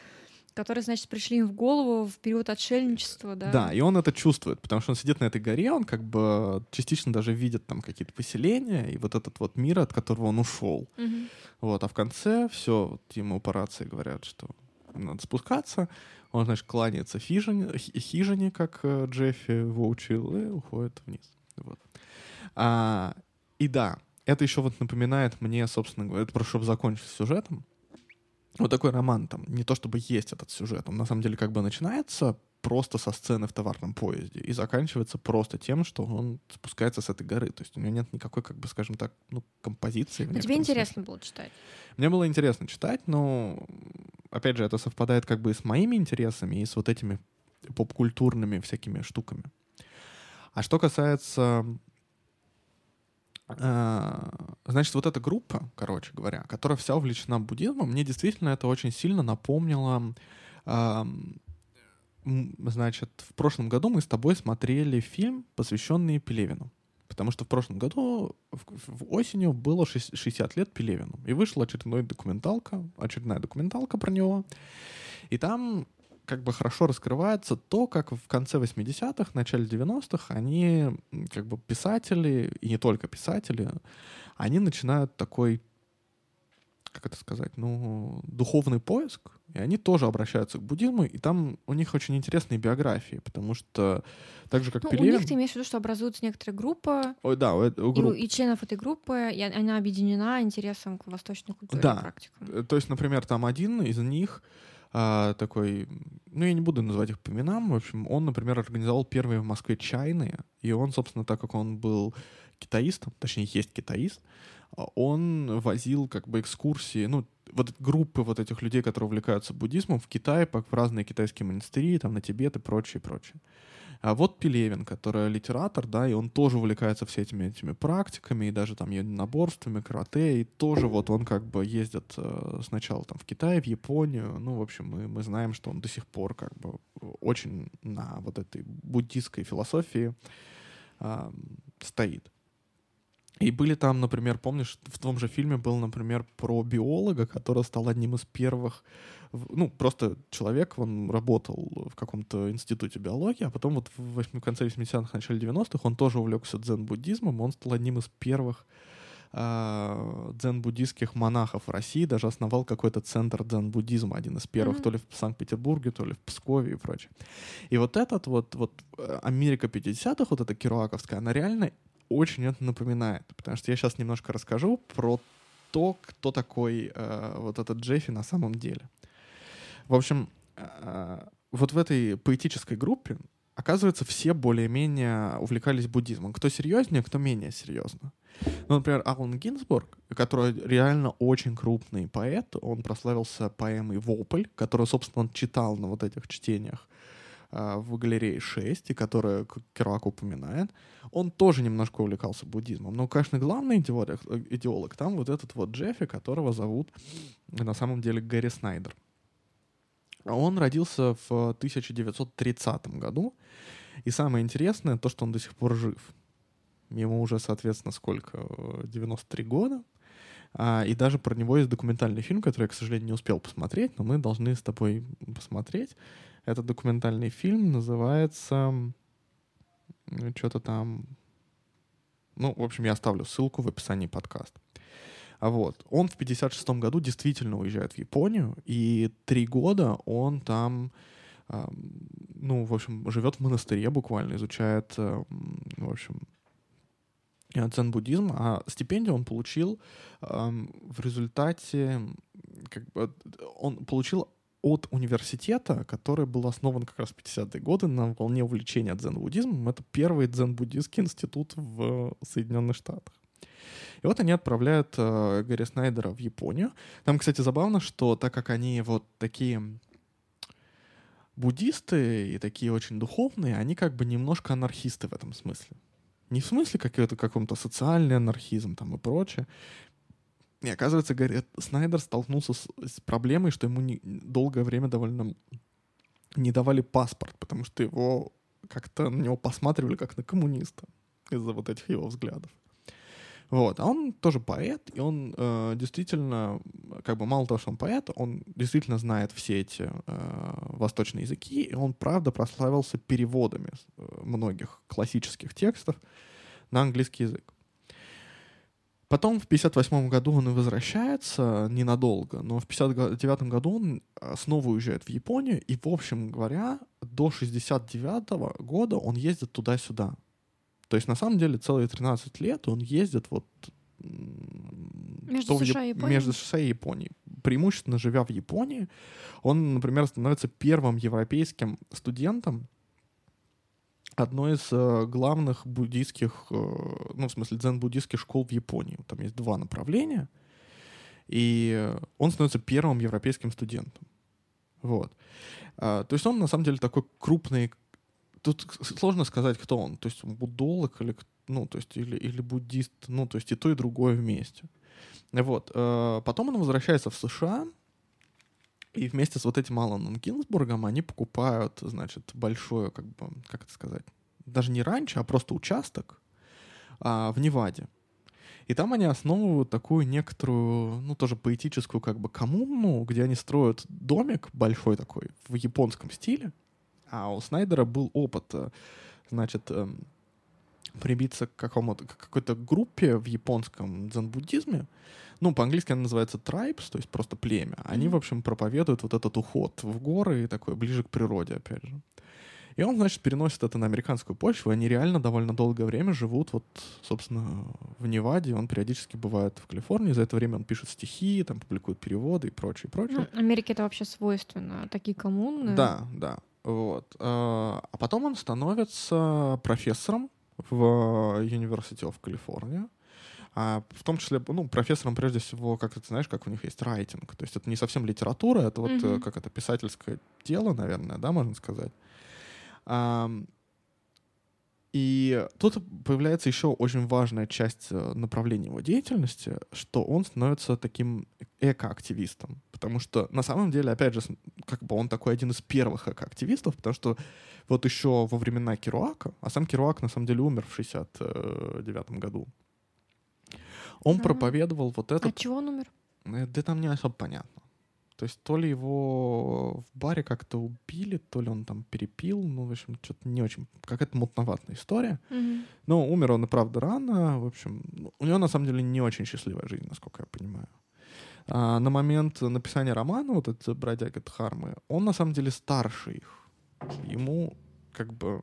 которые, значит, пришли им в голову в период отшельничества, да. Да, и он это чувствует, потому что он сидит на этой горе, он как бы частично даже видит там какие-то поселения и вот этот вот мир, от которого он ушел. Мгм. Вот, а в конце все, вот ему по рации говорят, что надо спускаться. Он, значит, кланяется хижине, хи- хижине как э, Джеффи его учил, и уходит вниз. Вот. А, и да, это еще вот напоминает мне, собственно говоря, это просто чтобы закончить сюжетом. Вот такой роман там, не то чтобы есть этот сюжет, он на самом деле как бы начинается просто со сцены в товарном поезде и заканчивается просто тем, что он спускается с этой горы. То есть у него нет никакой, как бы, скажем так, ну, композиции. Но тебе некотором смысле. интересно было читать. Мне было интересно читать, но, опять же, это совпадает как бы и с моими интересами, и с вот этими поп-культурными всякими штуками. А что касается... э, Значит, вот эта группа, короче говоря, которая вся увлечена буддизмом, мне действительно это очень сильно напомнило... м, Значит, в прошлом году мы с тобой смотрели фильм, посвященный Пелевину. Потому что в прошлом году, в, в осенью, было шесть- 60 лет Пелевину. И вышла очередная документалка, очередная документалка про него. И там как бы хорошо раскрывается то, как в конце 80-х, начале 90-х они, как бы писатели, и не только писатели, они начинают такой, как это сказать, ну, духовный поиск, и они тоже обращаются к буддизму, и там у них очень интересные биографии, потому что так же, как Ну, у Пелевин... них ты имеешь в виду, что образуются некоторые группы, Ой, да, у, у и, групп- у- и членов этой группы, и он- она объединена интересом к восточной культуре Да. и практикам. Э, То есть, например, там один из них а, такой, ну, я не буду называть их по именам, в общем, он, например, организовал первые в Москве чайные, и он, собственно, так как он был китаистом, точнее, есть китаист, а, он возил как бы экскурсии, ну, вот группы вот этих людей, которые увлекаются буддизмом в Китае, по- в разные китайские монастыри, там, на Тибет и прочее, прочее. А вот Пелевин, который литератор, да, и он тоже увлекается всеми этими, этими практиками, и даже там единоборствами, карате, и тоже вот он как бы ездит э, сначала там в Китай, в Японию, ну, в общем, мы, мы знаем, что он до сих пор как бы очень на вот этой буддистской философии а, стоит. И были там, например, помнишь, в том же фильме был, например, про биолога, который стал одним из первых, ну, просто человек, он работал в каком-то институте биологии, а потом вот в восьми- конце 80-х, начале 90-х он тоже увлекся дзен-буддизмом, он стал одним из первых э, дзен-буддийских монахов в России, даже основал какой-то центр дзен-буддизма, один из первых, mm-hmm. то ли в Санкт-Петербурге, то ли в Пскове и прочее. И вот этот вот, вот э, Америка 50-х, вот эта керуаковская, она реально очень это напоминает, потому что я сейчас немножко расскажу про то, кто такой э, вот этот Джеффи на самом деле. В общем, э, вот в этой поэтической группе, оказывается, все более-менее увлекались буддизмом. Кто серьезнее, кто менее серьезно. Ну, например, Алан Гинзбург, который реально очень крупный поэт, он прославился поэмой «Вопль», которую, собственно, он читал на вот этих чтениях э, в галерее 6, и которую Керуак упоминает, он тоже немножко увлекался буддизмом. Но, конечно, главный идеолог, идеолог там вот этот вот Джеффи, которого зовут на самом деле Гэри Снайдер. Он родился в 1930 году, и самое интересное то, что он до сих пор жив. Ему уже, соответственно, сколько? 93 года. А, и даже про него есть документальный фильм, который я, к сожалению, не успел посмотреть, но мы должны с тобой посмотреть. Этот документальный фильм называется что-то там... Ну, в общем, я оставлю ссылку в описании подкаста. А вот. Он в 56 году действительно уезжает в Японию, и три года он там, э, ну, в общем, живет в монастыре буквально, изучает, э, в общем, дзен-буддизм, а стипендию он получил э, в результате, как бы, он получил от университета, который был основан как раз в 50-е годы на волне увлечения дзен-буддизмом. Это первый дзен-буддистский институт в Соединенных Штатах. И вот они отправляют э, Гарри Снайдера в Японию. Там, кстати, забавно, что так как они вот такие буддисты и такие очень духовные, они как бы немножко анархисты в этом смысле. Не в смысле какой-то каком-то социальный анархизм там и прочее. И оказывается, Гарри Снайдер столкнулся с, с проблемой, что ему не, долгое время довольно не давали паспорт, потому что его как-то на него посматривали как на коммуниста из-за вот этих его взглядов. Вот. А он тоже поэт, и он э, действительно, как бы мало того, что он поэт, он действительно знает все эти э, восточные языки, и он, правда, прославился переводами э, многих классических текстов на английский язык. Потом в 58 году он и возвращается ненадолго, но в 59 году он э, снова уезжает в Японию, и, в общем говоря, до 69 года он ездит туда-сюда. То есть, на самом деле, целые 13 лет он ездит вот между США, и Японией? между США и Японией. Преимущественно живя в Японии, он, например, становится первым европейским студентом одной из э, главных буддийских, э, ну, в смысле, дзен-буддийских школ в Японии. Там есть два направления, и он становится первым европейским студентом. Вот. А, то есть он, на самом деле, такой крупный тут сложно сказать, кто он. То есть буддолог или, ну, то есть, или, или буддист, ну, то есть и то, и другое вместе. Вот. Э, потом он возвращается в США, и вместе с вот этим Аланом Гинзбургом они покупают, значит, большое, как бы, как это сказать, даже не раньше, а просто участок а, в Неваде. И там они основывают такую некоторую, ну, тоже поэтическую как бы коммуну, где они строят домик большой такой в японском стиле, а у Снайдера был опыт, э, значит, эм, прибиться к какому-то к какой-то группе в японском дзен-буддизме. Ну, по-английски она называется tribes, то есть просто племя. Они, в общем, проповедуют вот этот уход в горы и такой ближе к природе, опять же. И он, значит, переносит это на американскую почву, они реально довольно долгое время живут вот, собственно, в Неваде. Он периодически бывает в Калифорнии. За это время он пишет стихи, там публикует переводы и прочее, прочее. Ну, Америке это вообще свойственно, такие коммуны. Да, да. Вот. А, а потом он становится профессором в University of California. А в том числе, ну, профессором прежде всего, как ты знаешь, как у них есть райтинг. То есть это не совсем литература, это вот mm-hmm. как это писательское дело, наверное, да, можно сказать. И тут появляется еще очень важная часть э, направления его деятельности, что он становится таким экоактивистом. Потому что на самом деле, опять же, как бы он такой один из первых экоактивистов, потому что вот еще во времена Керуака, а сам Керуак на самом деле умер в 69 году, он mm-hmm. проповедовал вот это. От чего он умер? Э, да там не особо понятно. То есть то ли его в баре как-то убили, то ли он там перепил. Ну, в общем, что-то не очень... Какая-то мутноватная история. Мгм. Но умер он и правда рано. В общем, ну, у него на самом деле не очень счастливая жизнь, насколько я понимаю. А, на момент написания романа, вот этот бродяга Дхармы, он на самом деле старше их. Ему как бы...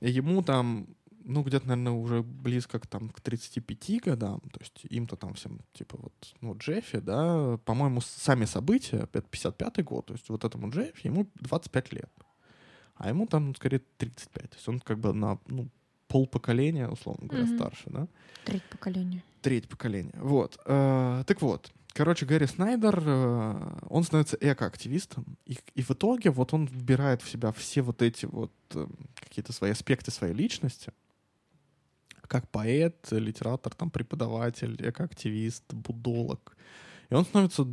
Ему там, ну, где-то, наверное, уже близко к, там, к 35 годам. То есть им-то там всем, типа, вот, ну, Джеффи, да, по-моему, сами события, это 55-й год. То есть вот этому Джеффи, ему 25 лет. А ему там, ну, скорее, 35. То есть он как бы на, ну, пол поколения, условно говоря, Мгм. старше, да? Треть поколения. Треть поколения. Вот. Э, так вот. Короче, Гэри Снайдер, э, он становится экоактивистом, и, и в итоге вот он вбирает в себя все вот эти вот э, какие-то свои аспекты своей личности, как поэт, литератор, там, преподаватель, экоактивист, будолог. И он становится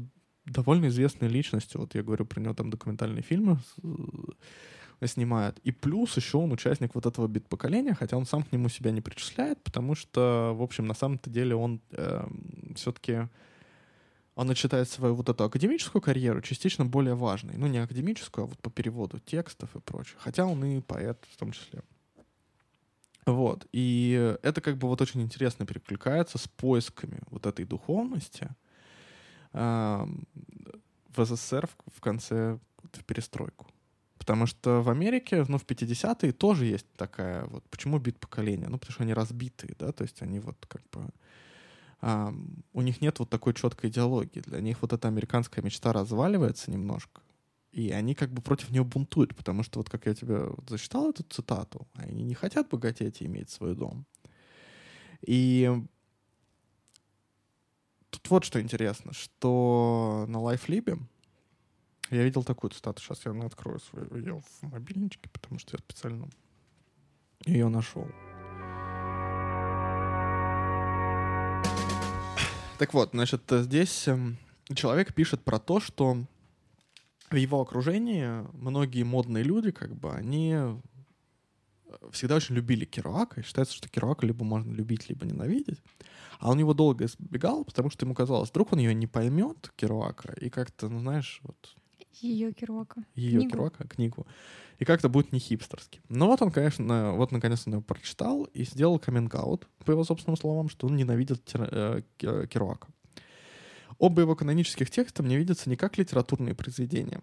довольно известной личностью. Вот я говорю про него там документальные фильмы с- снимает. И плюс еще он участник вот этого бит-поколения, хотя он сам к нему себя не причисляет, потому что, в общем, на самом-то деле он все-таки он считает свою вот эту академическую карьеру частично более важной. Ну, не академическую, а вот по переводу текстов и прочее. Хотя он и поэт в том числе. Вот. И это как бы вот очень интересно перекликается с поисками вот этой духовности ам, в СССР в, в конце, в перестройку. Потому что в Америке, ну, в 50-е тоже есть такая вот... Почему бит поколения? Ну, потому что они разбитые, да, то есть они вот как бы... ам, у них нет вот такой четкой идеологии. Для них вот эта американская мечта разваливается немножко. И они как бы против нее бунтуют, потому что вот как я тебе зачитал эту цитату, они не хотят богатеть и иметь свой дом. И тут вот что интересно, что на LifeLib я видел такую цитату, сейчас я открою свою ее в мобильничке, потому что я специально ее нашел. Так вот, значит, здесь эм, человек пишет про то, что в его окружении многие модные люди, как бы, они э, всегда очень любили Керуака, и считается, что Керуака либо можно любить, либо ненавидеть. А он его долго избегал, потому что ему казалось, вдруг он ее не поймет, Керуака, и как-то, ну, знаешь, вот Ее Керуака. ее Книгу? Керуака, книгу, и как-то будет не хипстерски. Но вот он, конечно, вот наконец он его прочитал и сделал каминг по его собственным словам, что он ненавидит э, Ке- Керуака. Оба его канонических текста мне видятся не как литературные произведения,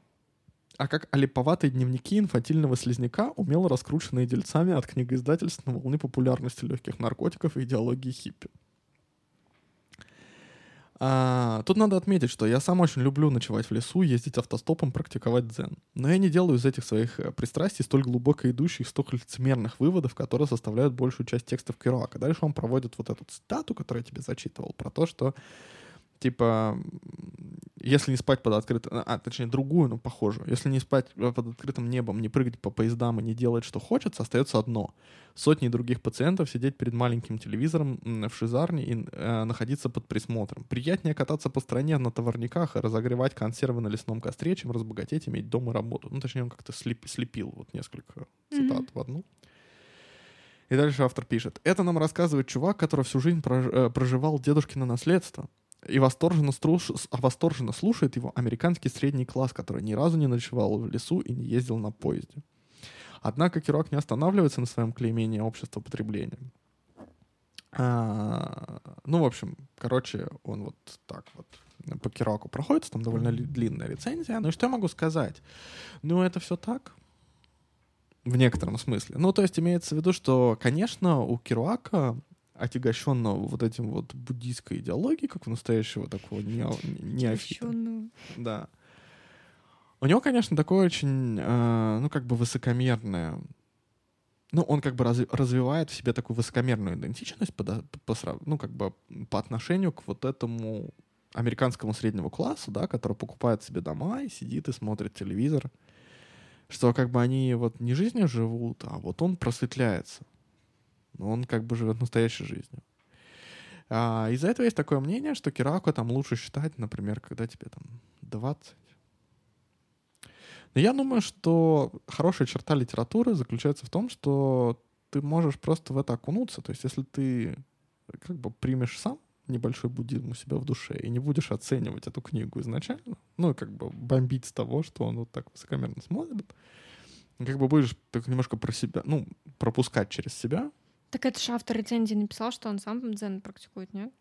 а как олиповатые дневники инфантильного слизняка, умело раскрученные дельцами от книгоиздательств на волны популярности легких наркотиков и идеологии хиппи. А, тут надо отметить, что я сам очень люблю ночевать в лесу, ездить автостопом, практиковать дзен. Но я не делаю из этих своих э, пристрастий столь глубоко идущих, столь лицемерных выводов, которые составляют большую часть текстов Керуака. Дальше он проводит вот эту цитату, которую я тебе зачитывал, про то, что типа, если не спать под открытым, а, точнее, другую, но похожую. Если не спать э, под открытым небом, не прыгать по поездам и не делать, что хочется, остается одно. Сотни других пациентов сидеть перед маленьким телевизором в шизарне и э, находиться под присмотром. Приятнее кататься по стране на товарниках и разогревать консервы на лесном костре, чем разбогатеть, иметь дом и работу. Ну, точнее, он как-то слеп- слепил вот несколько цитат Мгм. в одну. И дальше автор пишет. Это нам рассказывает чувак, который всю жизнь э, проживал дедушкино наследство. И восторженно, струш- а восторженно слушает его американский средний класс, который ни разу не ночевал в лесу и не ездил на поезде. Однако Кирок не останавливается на своем клеймении общества потребления. А, ну, в общем, короче, он вот так вот по Кираку проходит, там довольно ли- длинная рецензия. Ну и что я могу сказать? Ну, это все так. В некотором смысле. Ну, то есть имеется в виду, что, конечно, у Керуака, отягощенного вот этим вот буддийской идеологией, как у настоящего такого нео- неофита, да. У него, конечно, такое очень, э, ну, как бы высокомерное... Ну, он как бы разви- развивает в себе такую высокомерную идентичность по, по срав- ну, как бы по отношению к вот этому американскому среднему классу, да, который покупает себе дома и сидит и смотрит телевизор. Что как бы они вот не жизнью живут, а вот он просветляется. Но он как бы живет настоящей жизнью. А, из-за этого есть такое мнение, что Кираку там лучше считать, например, когда тебе там 20. Но я думаю, что хорошая черта литературы заключается в том, что ты можешь просто в это окунуться. То есть если ты как бы примешь сам небольшой буддизм у себя в душе и не будешь оценивать эту книгу изначально, ну, и как бы бомбить с того, что он вот так высокомерно смотрит, как бы будешь так немножко про себя, ну, пропускать через себя. Так это же автор рецензии написал, что он сам дзен практикует, нет?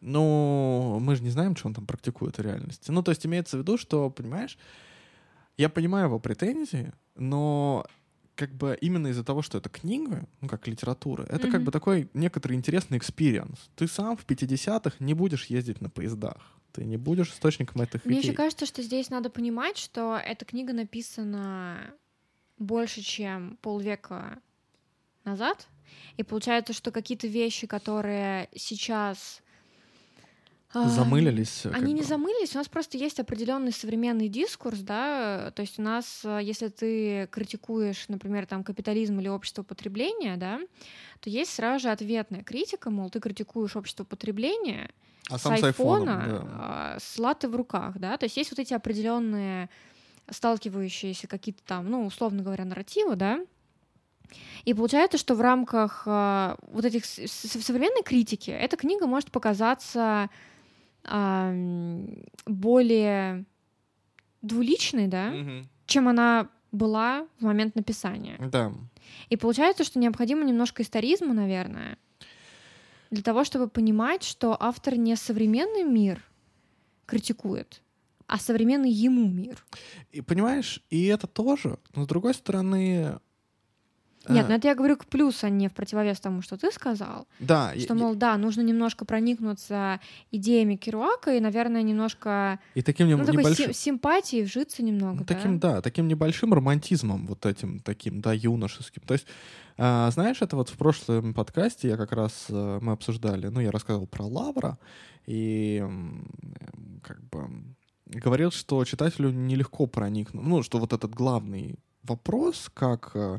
Ну, мы же не знаем, что он там практикует в реальности. Ну, то есть имеется в виду, что, понимаешь, я понимаю его претензии, но как бы именно из-за того, что это книга, ну, как литература, это mm-hmm. как бы такой некоторый интересный экспириенс. Ты сам в 50-х не будешь ездить на поездах. Ты не будешь источником этих Мне идей. еще кажется, что здесь надо понимать, что эта книга написана больше, чем полвека назад. И получается, что какие-то вещи, которые сейчас замылились. Они не замылились, у нас просто есть определенный современный дискурс, да, то есть у нас, э, если ты критикуешь, например, там капитализм или общество потребления, да, то есть сразу же ответная критика, мол, ты критикуешь общество потребления а с сам айфона, с, да. А, с латы в руках, да, то есть есть вот эти определенные сталкивающиеся какие-то там, ну, условно говоря, нарративы, да, и получается, что в рамках э, вот этих современной критики эта книга может показаться более двуличной, да, угу. чем она была в момент написания. Да. И получается, что необходимо немножко историзма, наверное, для того, чтобы понимать, что автор не современный мир критикует, а современный ему мир. И понимаешь, и это тоже, но с другой стороны, нет, а. ну это я говорю к плюсу, а не в противовес тому, что ты сказал. Да. Что, мол, да, нужно немножко проникнуться идеями Керуака и, наверное, немножко... И таким ну, такой сим- симпатии вжиться немного, ну, таким, да? да, таким небольшим романтизмом вот этим, таким, да, юношеским. То есть, а, знаешь, это вот в прошлом подкасте я как раз, э, мы обсуждали, ну, я рассказывал про Лавра, и как бы говорил, что читателю нелегко проникнуть, ну, что вот этот главный вопрос, как э,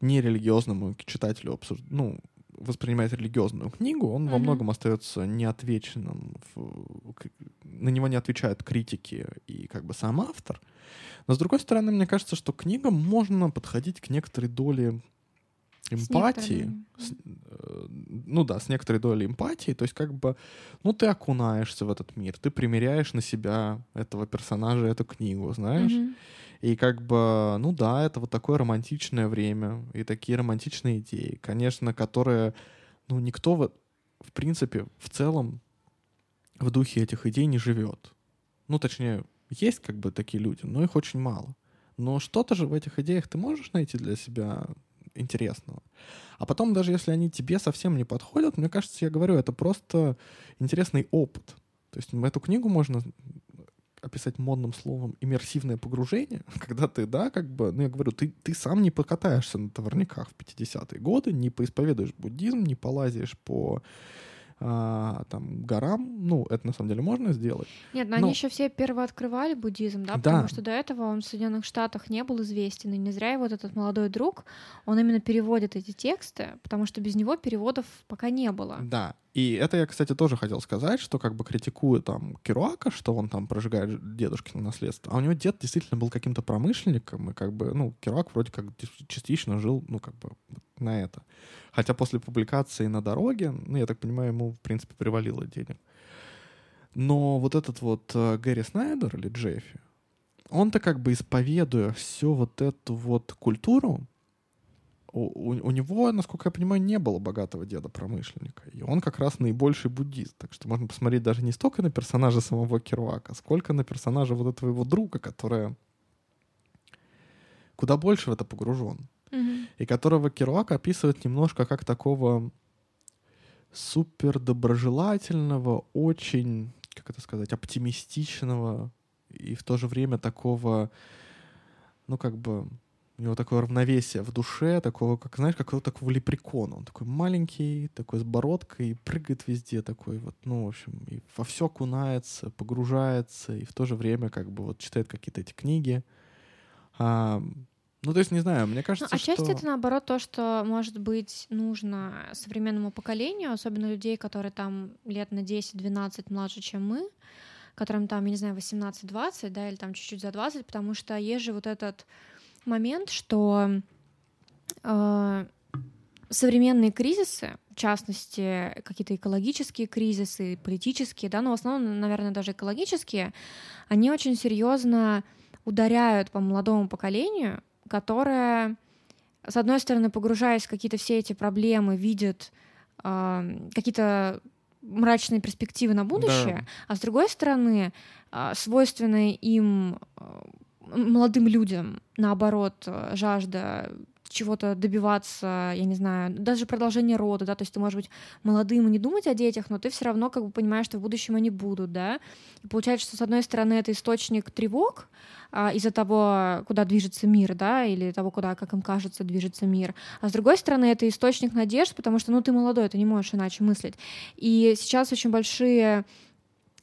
нерелигиозному читателю обсуж... ну, воспринимает религиозную книгу, он mm-hmm. во многом остается неотвеченным, в... на него не отвечают критики и как бы сам автор. Но с другой стороны, мне кажется, что книга можно подходить к некоторой доле эмпатии, с, э, ну да, с некоторой долей эмпатии, то есть как бы, ну ты окунаешься в этот мир, ты примеряешь на себя этого персонажа эту книгу, знаешь, mm-hmm. И как бы, ну да, это вот такое романтичное время и такие романтичные идеи, конечно, которые, ну, никто, в, в принципе, в целом в духе этих идей не живет. Ну, точнее, есть как бы такие люди, но их очень мало. Но что-то же в этих идеях ты можешь найти для себя интересного. А потом, даже если они тебе совсем не подходят, мне кажется, я говорю, это просто интересный опыт. То есть эту книгу можно описать модным словом иммерсивное погружение, когда ты, да, как бы, ну я говорю, ты, ты сам не покатаешься на товарниках в 50-е годы, не поисповедуешь буддизм, не полазишь по а, там горам, ну, это на самом деле можно сделать. Нет, но, но... они еще все первооткрывали буддизм, да, потому да. что до этого он в Соединенных Штатах не был известен, и не зря его вот этот молодой друг, он именно переводит эти тексты, потому что без него переводов пока не было. Да, и это я, кстати, тоже хотел сказать, что как бы критикую там Керуака, что он там прожигает дедушкино наследство, а у него дед действительно был каким-то промышленником, и как бы, ну, Керуак вроде как частично жил, ну, как бы на это. Хотя после публикации на дороге, ну, я так понимаю, ему, в принципе, привалило денег. Но вот этот вот э, Гэри Снайдер или Джеффи, он-то как бы исповедуя всю вот эту вот культуру, у, у, него, насколько я понимаю, не было богатого деда-промышленника. И он как раз наибольший буддист. Так что можно посмотреть даже не столько на персонажа самого Керуака, сколько на персонажа вот этого его друга, который куда больше в это погружен и которого Керуак описывает немножко как такого супер доброжелательного, очень, как это сказать, оптимистичного и в то же время такого, ну как бы у него такое равновесие в душе, такого, как, знаешь, какого-то такого лепрекона. Он такой маленький, такой с бородкой, прыгает везде такой вот, ну, в общем, и во все окунается, погружается, и в то же время как бы вот читает какие-то эти книги. А, ну, то есть, не знаю, мне кажется, ну, отчасти что... это, наоборот, то, что, может быть, нужно современному поколению, особенно людей, которые там лет на 10-12 младше, чем мы, которым там, я не знаю, 18-20, да, или там чуть-чуть за 20, потому что есть же вот этот момент, что э, современные кризисы, частности, какие-то экологические кризисы, политические, да, но в основном, наверное, даже экологические, они очень серьезно ударяют по молодому поколению, которое, с одной стороны, погружаясь в какие-то все эти проблемы, видит э, какие-то мрачные перспективы на будущее, да. а с другой стороны, э, свойственные им э, молодым людям, наоборот, э, жажда чего-то добиваться, я не знаю, даже продолжение рода, да, то есть ты можешь быть молодым и не думать о детях, но ты все равно как бы понимаешь, что в будущем они будут, да. И получается, что с одной стороны это источник тревог а, из-за того, куда движется мир, да, или того, куда, как им кажется, движется мир, а с другой стороны это источник надежд, потому что, ну, ты молодой, ты не можешь иначе мыслить. И сейчас очень большие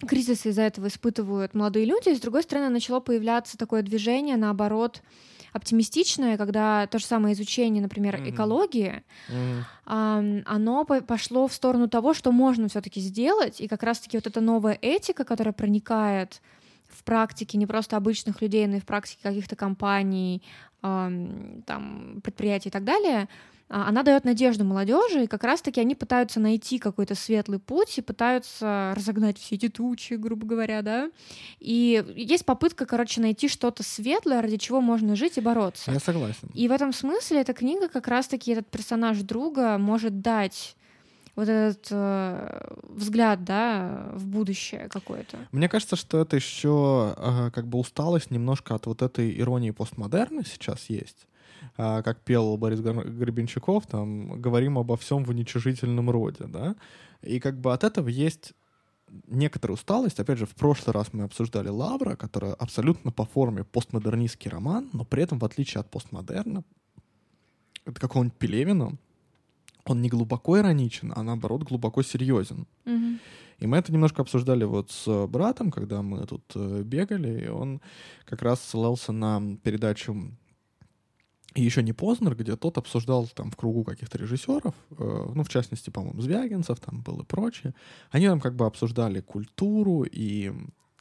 кризисы из-за этого испытывают молодые люди, и с другой стороны начало появляться такое движение, наоборот, оптимистичное, когда то же самое изучение, например, mm-hmm. экологии, mm-hmm. Оно пошло в сторону того, что можно все-таки сделать, и как раз-таки вот эта новая этика, которая проникает в практике не просто обычных людей, но и в практике каких-то компаний, там, предприятий и так далее, а, она дает надежду молодежи, и как раз-таки они пытаются найти какой-то светлый путь и пытаются разогнать все эти тучи, грубо говоря, да. И есть попытка, короче, найти что-то светлое, ради чего можно жить и бороться. Я согласен. И в этом смысле эта книга как раз-таки этот персонаж друга может дать вот этот э, взгляд, да, в будущее какое-то. Мне кажется, что это еще э, как бы усталость немножко от вот этой иронии постмодерна сейчас есть. Э, как пел Борис Гребенщиков, там, говорим обо всем в уничижительном роде, да. И как бы от этого есть некоторая усталость. Опять же, в прошлый раз мы обсуждали Лавра, которая абсолютно по форме постмодернистский роман, но при этом, в отличие от постмодерна, это какого-нибудь Пелевина, он не глубоко ироничен, а наоборот глубоко серьезен. Mm-hmm. И мы это немножко обсуждали вот с братом, когда мы тут э, бегали, и он как раз ссылался на передачу и еще не Познер, где тот обсуждал там в кругу каких-то режиссеров, э, ну, в частности, по-моему, Звягинцев там был и прочее. Они там как бы обсуждали культуру и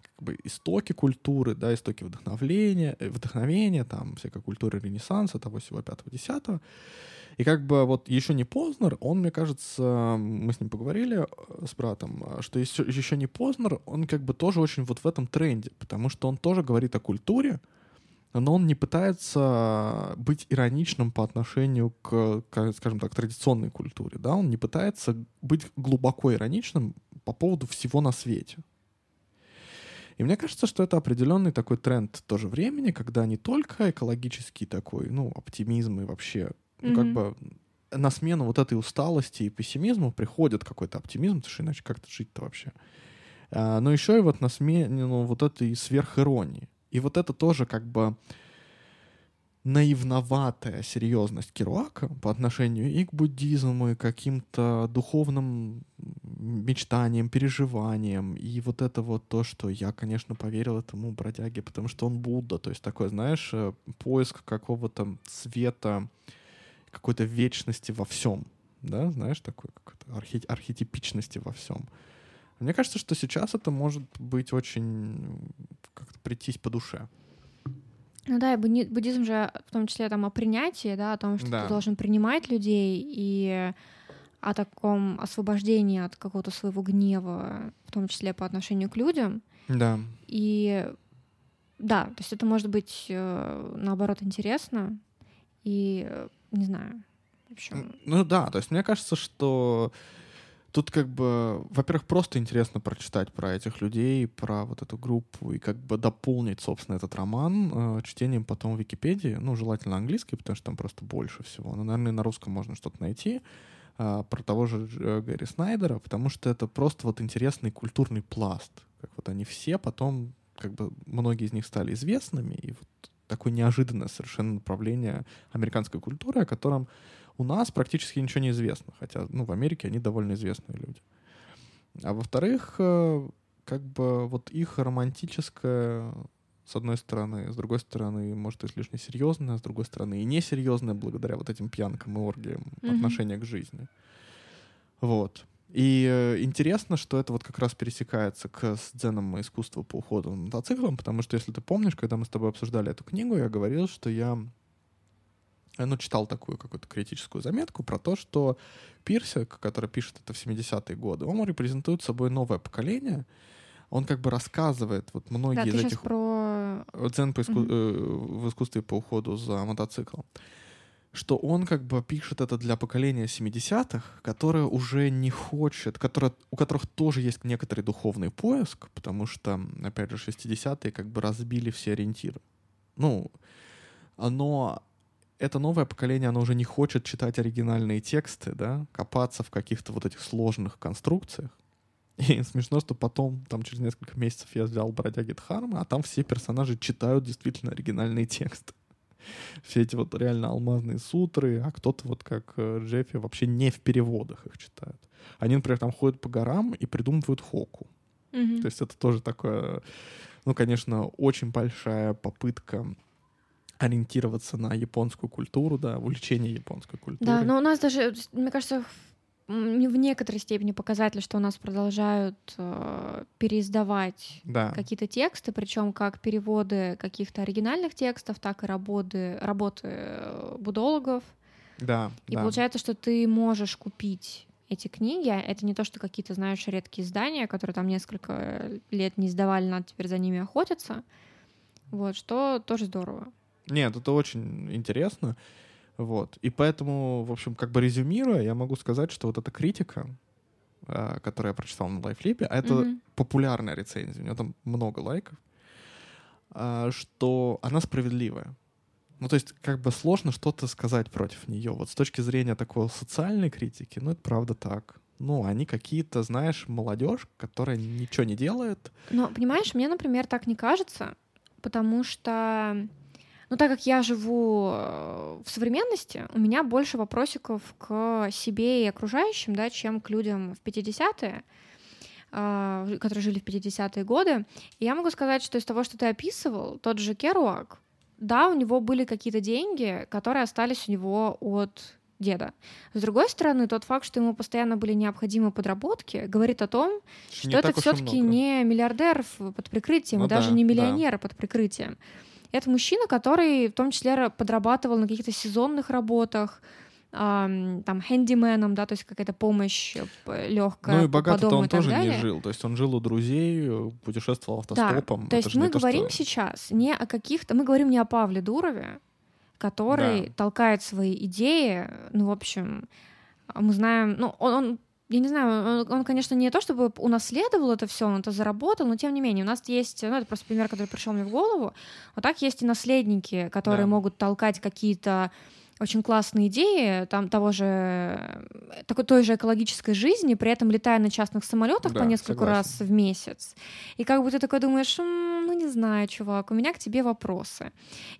как бы истоки культуры, да, истоки вдохновления, э, вдохновения, там, всякой культуры Ренессанса, того всего пятого, десятого. И как бы вот еще не Познер, он, мне кажется, мы с ним поговорили э, с братом, э, что еще, еще не Познер, он как бы тоже очень вот в этом тренде, потому что он тоже говорит о культуре, но он не пытается быть ироничным по отношению к, к, скажем так, традиционной культуре, да, он не пытается быть глубоко ироничным по поводу всего на свете. И мне кажется, что это определенный такой тренд тоже времени, когда не только экологический такой, ну, оптимизм и вообще mm-hmm. как бы на смену вот этой усталости и пессимизму приходит какой-то оптимизм, потому что иначе как-то жить-то вообще. А, но еще и вот на смену вот этой сверхиронии. И вот это тоже как бы наивноватая серьезность Керуака по отношению и к буддизму, и к каким-то духовным мечтаниям, переживаниям. И вот это вот то, что я, конечно, поверил этому бродяге, потому что он Будда. То есть такой, знаешь, э, поиск какого-то цвета, какой-то вечности во всем, да, знаешь, такой какой-то архи архетипичности во всем. Мне кажется, что сейчас это может быть очень как-то прийтись по душе. Ну да, и буддизм же в том числе там о принятии, да, о том, что да. ты должен принимать людей и о таком освобождении от какого-то своего гнева, в том числе по отношению к людям. Да. И да, то есть это может быть э, наоборот интересно и не знаю. В общем... Ну да, то есть мне кажется, что тут как бы, во-первых, просто интересно прочитать про этих людей, про вот эту группу и как бы дополнить, собственно, этот роман э, чтением потом в Википедии, ну, желательно английский, потому что там просто больше всего. Но, наверное, на русском можно что-то найти э, про того же э, Гэри Снайдера, потому что это просто вот интересный культурный пласт. Как вот они все потом, как бы многие из них стали известными, и вот такое неожиданное совершенно направление американской культуры, о котором у нас практически ничего не известно, хотя ну, в Америке они довольно известные люди. А во-вторых, э, как бы вот их романтическое, с одной стороны, с другой стороны, может, излишне серьезное, с другой стороны, и несерьезное благодаря вот этим пьянкам и оргиям mm-hmm. отношение к жизни. Вот. И э, интересно, что это вот как раз пересекается к сценам искусства по уходу на мотоциклом, потому что, если ты помнишь, когда мы с тобой обсуждали эту книгу, я говорил, что я ну, читал такую какую-то критическую заметку про то, что Пирсик, который пишет это в 70-е годы, он репрезентует собой новое поколение, он как бы рассказывает вот многие да, из этих... про... Дзен по иску... mm-hmm. в искусстве по уходу за мотоциклом. Что он как бы пишет это для поколения 70-х, которое уже не хочет, которое, у которых тоже есть некоторый духовный поиск, потому что, опять же, 60-е как бы разбили все ориентиры. Ну, оно это новое поколение, оно уже не хочет читать оригинальные тексты, да, копаться в каких-то вот этих сложных конструкциях. И смешно, что потом, там через несколько месяцев я взял «Бродяги Дхармы», а там все персонажи читают действительно оригинальные тексты. Все эти вот реально алмазные сутры, а кто-то вот как э, Джеффи вообще не в переводах их читают. Они, например, там ходят по горам и придумывают хоку. Mm-hmm. То есть это тоже такое, ну, конечно, очень большая попытка ориентироваться на японскую культуру, да, увлечение японской культурой. Да, но у нас даже, мне кажется, в некоторой степени показатель, что у нас продолжают э, переиздавать да. какие-то тексты, причем как переводы каких-то оригинальных текстов, так и работы, работы будологов. Да. И да. получается, что ты можешь купить эти книги. Это не то, что какие-то, знаешь, редкие издания, которые там несколько лет не издавали, надо теперь за ними охотиться. Вот, что тоже здорово. Нет, это очень интересно. Вот. И поэтому, в общем, как бы резюмируя, я могу сказать, что вот эта критика, а, которую я прочитал на лайфлипе, а это mm-hmm. популярная рецензия, у нее там много лайков, а, что она справедливая. Ну, то есть, как бы сложно что-то сказать против нее. Вот с точки зрения такой социальной критики, ну, это правда так. Ну, они какие-то, знаешь, молодежь, которая ничего не делает. Но, понимаешь, мне, например, так не кажется, потому что но так как я живу э, в современности, у меня больше вопросиков к себе и окружающим, да, чем к людям в 50-е а, которые жили в 50-е годы. И я могу сказать, что из того, что ты описывал, тот же Керуак, да, у него были какие-то деньги, которые остались у него от деда. С другой стороны, тот факт, что ему постоянно были необходимы подработки, говорит о том, что не это все-таки не миллиардер под прикрытием, ну, даже не миллионер да. под прикрытием. Это мужчина, который в том числе подрабатывал на каких-то сезонных работах, там хендименом, да, то есть какая-то помощь э, легкая. Ну и богато он тоже далее. не жил, то есть он жил у друзей, путешествовал автостопом. Да, то есть мы говорим то, что... сейчас не о каких-то, мы говорим не о Павле Дурове, который да. толкает свои идеи, ну в общем, мы знаем, ну он, он я не знаю, он, он, конечно, не то чтобы унаследовал это все, он это заработал, но тем не менее, у нас есть, ну, это просто пример, который пришел мне в голову. Вот так есть и наследники, которые да. могут толкать какие-то очень классные идеи там того же такой той же экологической жизни, при этом летая на частных самолетах да, по несколько согласен. раз в месяц. И как бы ты такой думаешь, ну не знаю, чувак, у меня к тебе вопросы.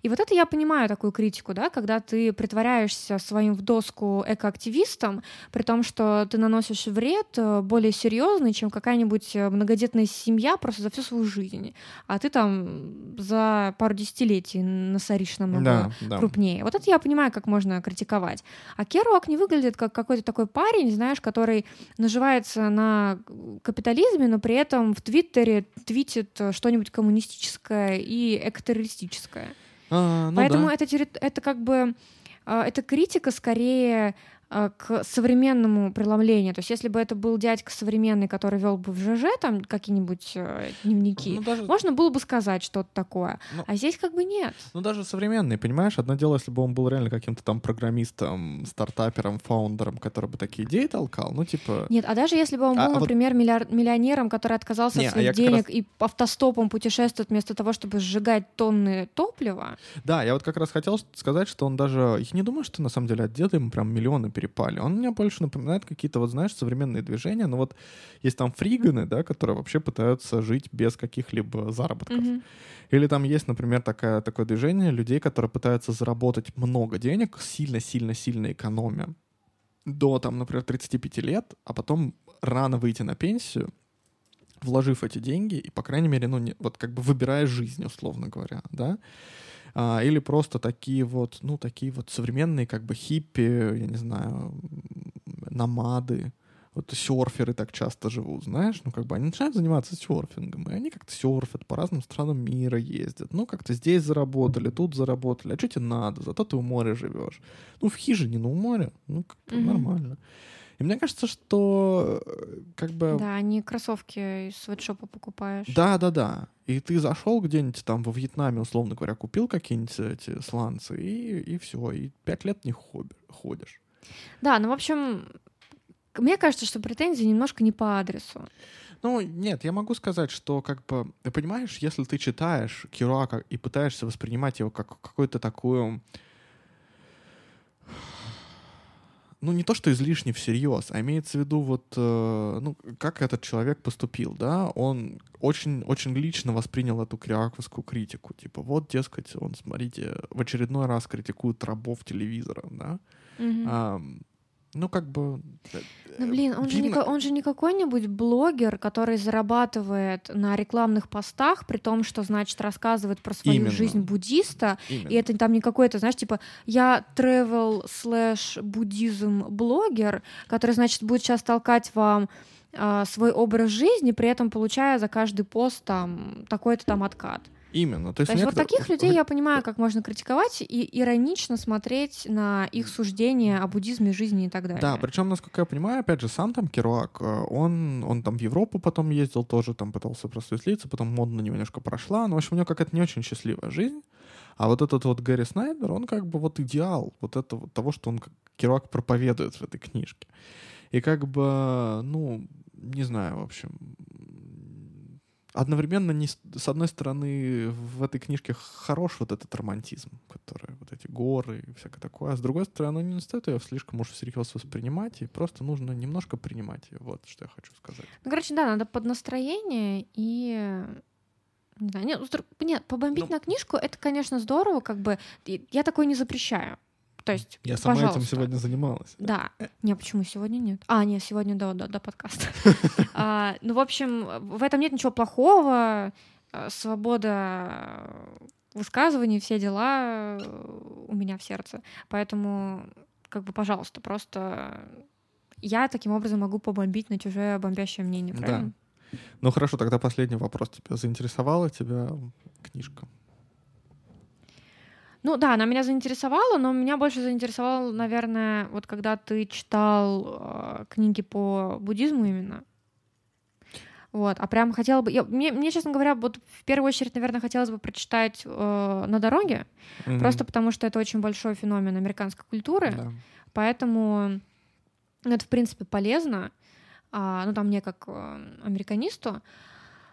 И вот это я понимаю такую критику, да, когда ты притворяешься своим в доску экоактивистом, при том, что ты наносишь вред э, более серьезный, чем какая-нибудь э, многодетная семья просто за всю свою жизнь, а ты там за пару десятилетий насоришь намного да, крупнее. Да. Вот это я понимаю, как можно критиковать. А Керуак не выглядит как какой-то такой парень, знаешь, который наживается на капитализме, но при этом в Твиттере твитит что-нибудь коммунистическое и экотеррористическое. А, ну Поэтому да. это, это как бы а, это критика скорее к современному преломлению. То есть, если бы это был дядька современный, который вел бы в ЖЖ там какие-нибудь э, дневники, ну, даже... можно было бы сказать что-то такое. Ну, а здесь как бы нет. Ну, даже современный, понимаешь? Одно дело, если бы он был реально каким-то там программистом, стартапером, фаундером, который бы такие идеи толкал, ну, типа... Нет, а даже если бы он а, был, а, например, вот... миллиар... миллионером, который отказался Не, от а своих а денег раз... и автостопом путешествует вместо того, чтобы сжигать тонны топлива. Да, я вот как раз хотел сказать, что он даже... Я не думаю, что на самом деле от деда ему прям миллионы перепали. Он мне больше напоминает какие-то, вот знаешь, современные движения. Но вот есть там фриганы, да, которые вообще пытаются жить без каких-либо заработков. Mm-hmm. Или там есть, например, такая, такое движение людей, которые пытаются заработать много денег, сильно-сильно-сильно экономя до, там, например, 35 лет, а потом рано выйти на пенсию, вложив эти деньги и, по крайней мере, ну, не, вот как бы выбирая жизнь, условно говоря, да, а, или просто такие вот, ну, такие вот современные как бы хиппи, я не знаю, намады, вот серферы так часто живут, знаешь, ну как бы они начинают заниматься серфингом, и они как-то серфят, по разным странам мира ездят, ну как-то здесь заработали, тут заработали, а что тебе надо, зато ты у моря живешь. Ну в хижине, ну у моря, ну как-то mm-hmm. нормально. И мне кажется, что э, как бы... Да, не кроссовки из свитшопа покупаешь. Да, да, да. И ты зашел где-нибудь там во Вьетнаме, условно говоря, купил какие-нибудь эти сланцы, и, и все, и пять лет не ходишь. Да, ну, в общем, мне кажется, что претензии немножко не по адресу. Ну, нет, я могу сказать, что, как бы, ты понимаешь, если ты читаешь Кируака и пытаешься воспринимать его как какую-то такую ну, не то, что излишне всерьез, а имеется в виду вот, э, ну, как этот человек поступил, да, он очень, очень лично воспринял эту криаковскую критику, типа, вот, дескать, он, смотрите, в очередной раз критикует рабов телевизора, да, mm-hmm. Ну, как бы... Э, ну, блин, он, видно... же не, он же не какой-нибудь блогер, который зарабатывает на рекламных постах, при том, что, значит, рассказывает про свою Именно. жизнь буддиста, Именно. и это там не какой-то, знаешь, типа, я travel slash буддизм блогер, который, значит, будет сейчас толкать вам э, свой образ жизни, при этом получая за каждый пост там такой-то там откат. Именно. То есть, То есть вот таких людей я понимаю, как можно критиковать и иронично смотреть на их суждения о буддизме, жизни и так далее. Да, причем, насколько я понимаю, опять же, сам там Керуак, э, он, он там в Европу потом ездил, тоже там пытался просветлиться, потом мода на него немножко прошла. Но, ну, в общем, у него какая-то не очень счастливая жизнь. А вот этот вот Гэри Снайдер, он как бы вот идеал вот этого, того, что он Керуак проповедует в этой книжке. И как бы, ну, не знаю, в общем, одновременно не, с одной стороны в этой книжке хорош вот этот романтизм, который вот эти горы и всякое такое, а с другой стороны не стоит ее слишком уж всерьез воспринимать, и просто нужно немножко принимать ее. Вот что я хочу сказать. Ну, короче, да, надо под настроение и не знаю, нет, нет побомбить ну, на книжку это, конечно, здорово, как бы я такое не запрещаю. То есть, Я сама пожалуйста. этим сегодня занималась. Да. Не, почему сегодня нет? А, нет, сегодня до, до, до подкаста. а, ну, в общем, в этом нет ничего плохого. А, свобода высказываний, все дела у меня в сердце. Поэтому, как бы, пожалуйста, просто я таким образом могу побомбить на чужое бомбящее мнение, правильно? Да. Ну хорошо, тогда последний вопрос. Тебя заинтересовала тебя книжка? Ну да, она меня заинтересовала, но меня больше заинтересовал, наверное, вот когда ты читал э, книги по буддизму именно. Вот, а прям хотела бы... Я, мне, мне, честно говоря, вот в первую очередь, наверное, хотелось бы прочитать э, «На дороге», mm-hmm. просто потому что это очень большой феномен американской культуры, да. поэтому это, в принципе, полезно, а, ну, там мне как э, американисту,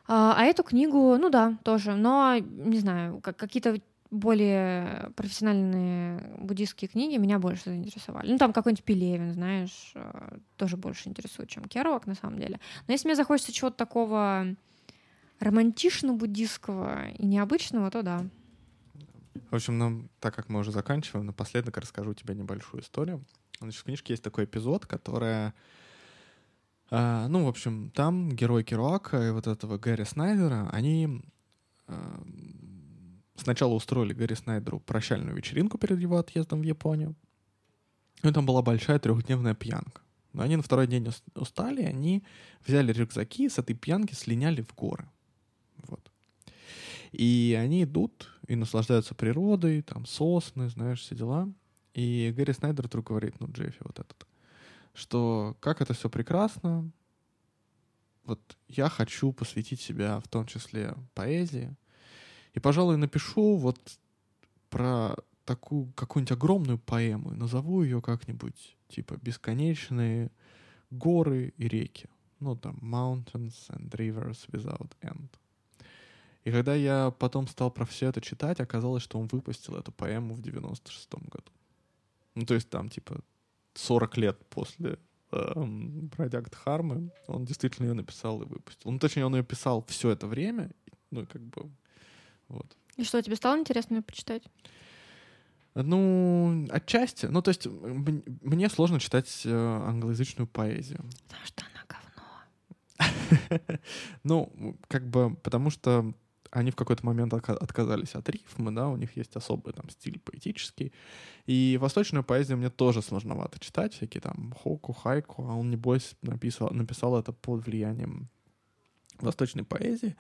а, а эту книгу, ну да, тоже, но, не знаю, как, какие-то более профессиональные буддийские книги меня больше заинтересовали. Ну, там какой-нибудь Пелевин, знаешь, э, тоже больше интересует, чем Керуак, на самом деле. Но если мне захочется чего-то такого романтично-буддийского и необычного, то да. В общем, нам, так как мы уже заканчиваем, напоследок расскажу тебе небольшую историю. Значит, в книжке есть такой эпизод, который... Э, ну, в общем, там герой Керуака и вот этого Гэри Снайдера, они э, Сначала устроили Гарри Снайдеру прощальную вечеринку перед его отъездом в Японию. И там была большая трехдневная пьянка. Но они на второй день устали, они взяли рюкзаки и с этой пьянки слиняли в горы. Вот. И они идут и наслаждаются природой, там сосны, знаешь, все дела. И Гэри Снайдер вдруг говорит, ну, Джеффи вот этот, что как это все прекрасно, вот я хочу посвятить себя в том числе поэзии, и, пожалуй, напишу вот про такую какую-нибудь огромную поэму, назову ее как-нибудь типа «Бесконечные горы и реки». Ну, там «Mountains and Rivers Without End». И когда я потом стал про все это читать, оказалось, что он выпустил эту поэму в 96-м году. Ну, то есть там, типа, 40 лет после эм, Продакт Хармы он действительно ее написал и выпустил. Ну, точнее, он ее писал все это время, ну, как бы вот. И что, тебе стало интересно ее почитать? Ну, отчасти. Ну, то есть мне сложно читать э, англоязычную поэзию. Потому что она говно. ну, как бы, потому что они в какой-то момент отказались от рифмы, да, у них есть особый там стиль поэтический. И восточную поэзию мне тоже сложновато читать, всякие там хоку, хайку, а он, небось, написал, написал это под влиянием восточной поэзии.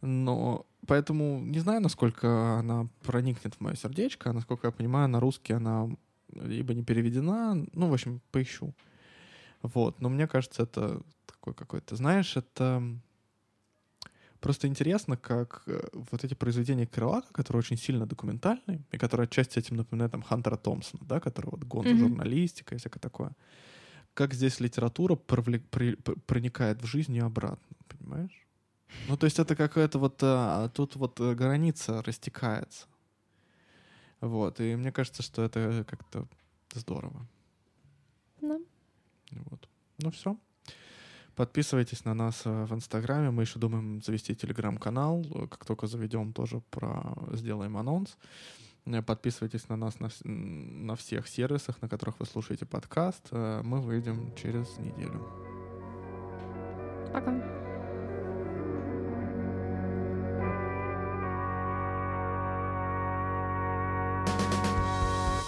Но поэтому не знаю, насколько она проникнет в мое сердечко, а насколько я понимаю, на русский она либо не переведена, ну, в общем, поищу. Вот, но мне кажется, это такой какой-то, знаешь, это просто интересно, как э, вот эти произведения Крылака, которые очень сильно документальные, и которые отчасти этим напоминают там Хантера Томпсона, да, который вот гон mm-hmm. журналистика и всякое такое, как здесь литература провлек, при, проникает в жизнь и обратно, понимаешь? Ну, то есть это какая-то вот... А, тут вот э, граница растекается. Вот, и мне кажется, что это как-то здорово. Да. Вот. Ну все. Подписывайтесь на нас э, в Инстаграме. Мы еще думаем завести телеграм-канал. Как только заведем, тоже про... сделаем анонс. Э, подписывайтесь на нас на, на всех сервисах, на которых вы слушаете подкаст. Мы выйдем через неделю. Пока.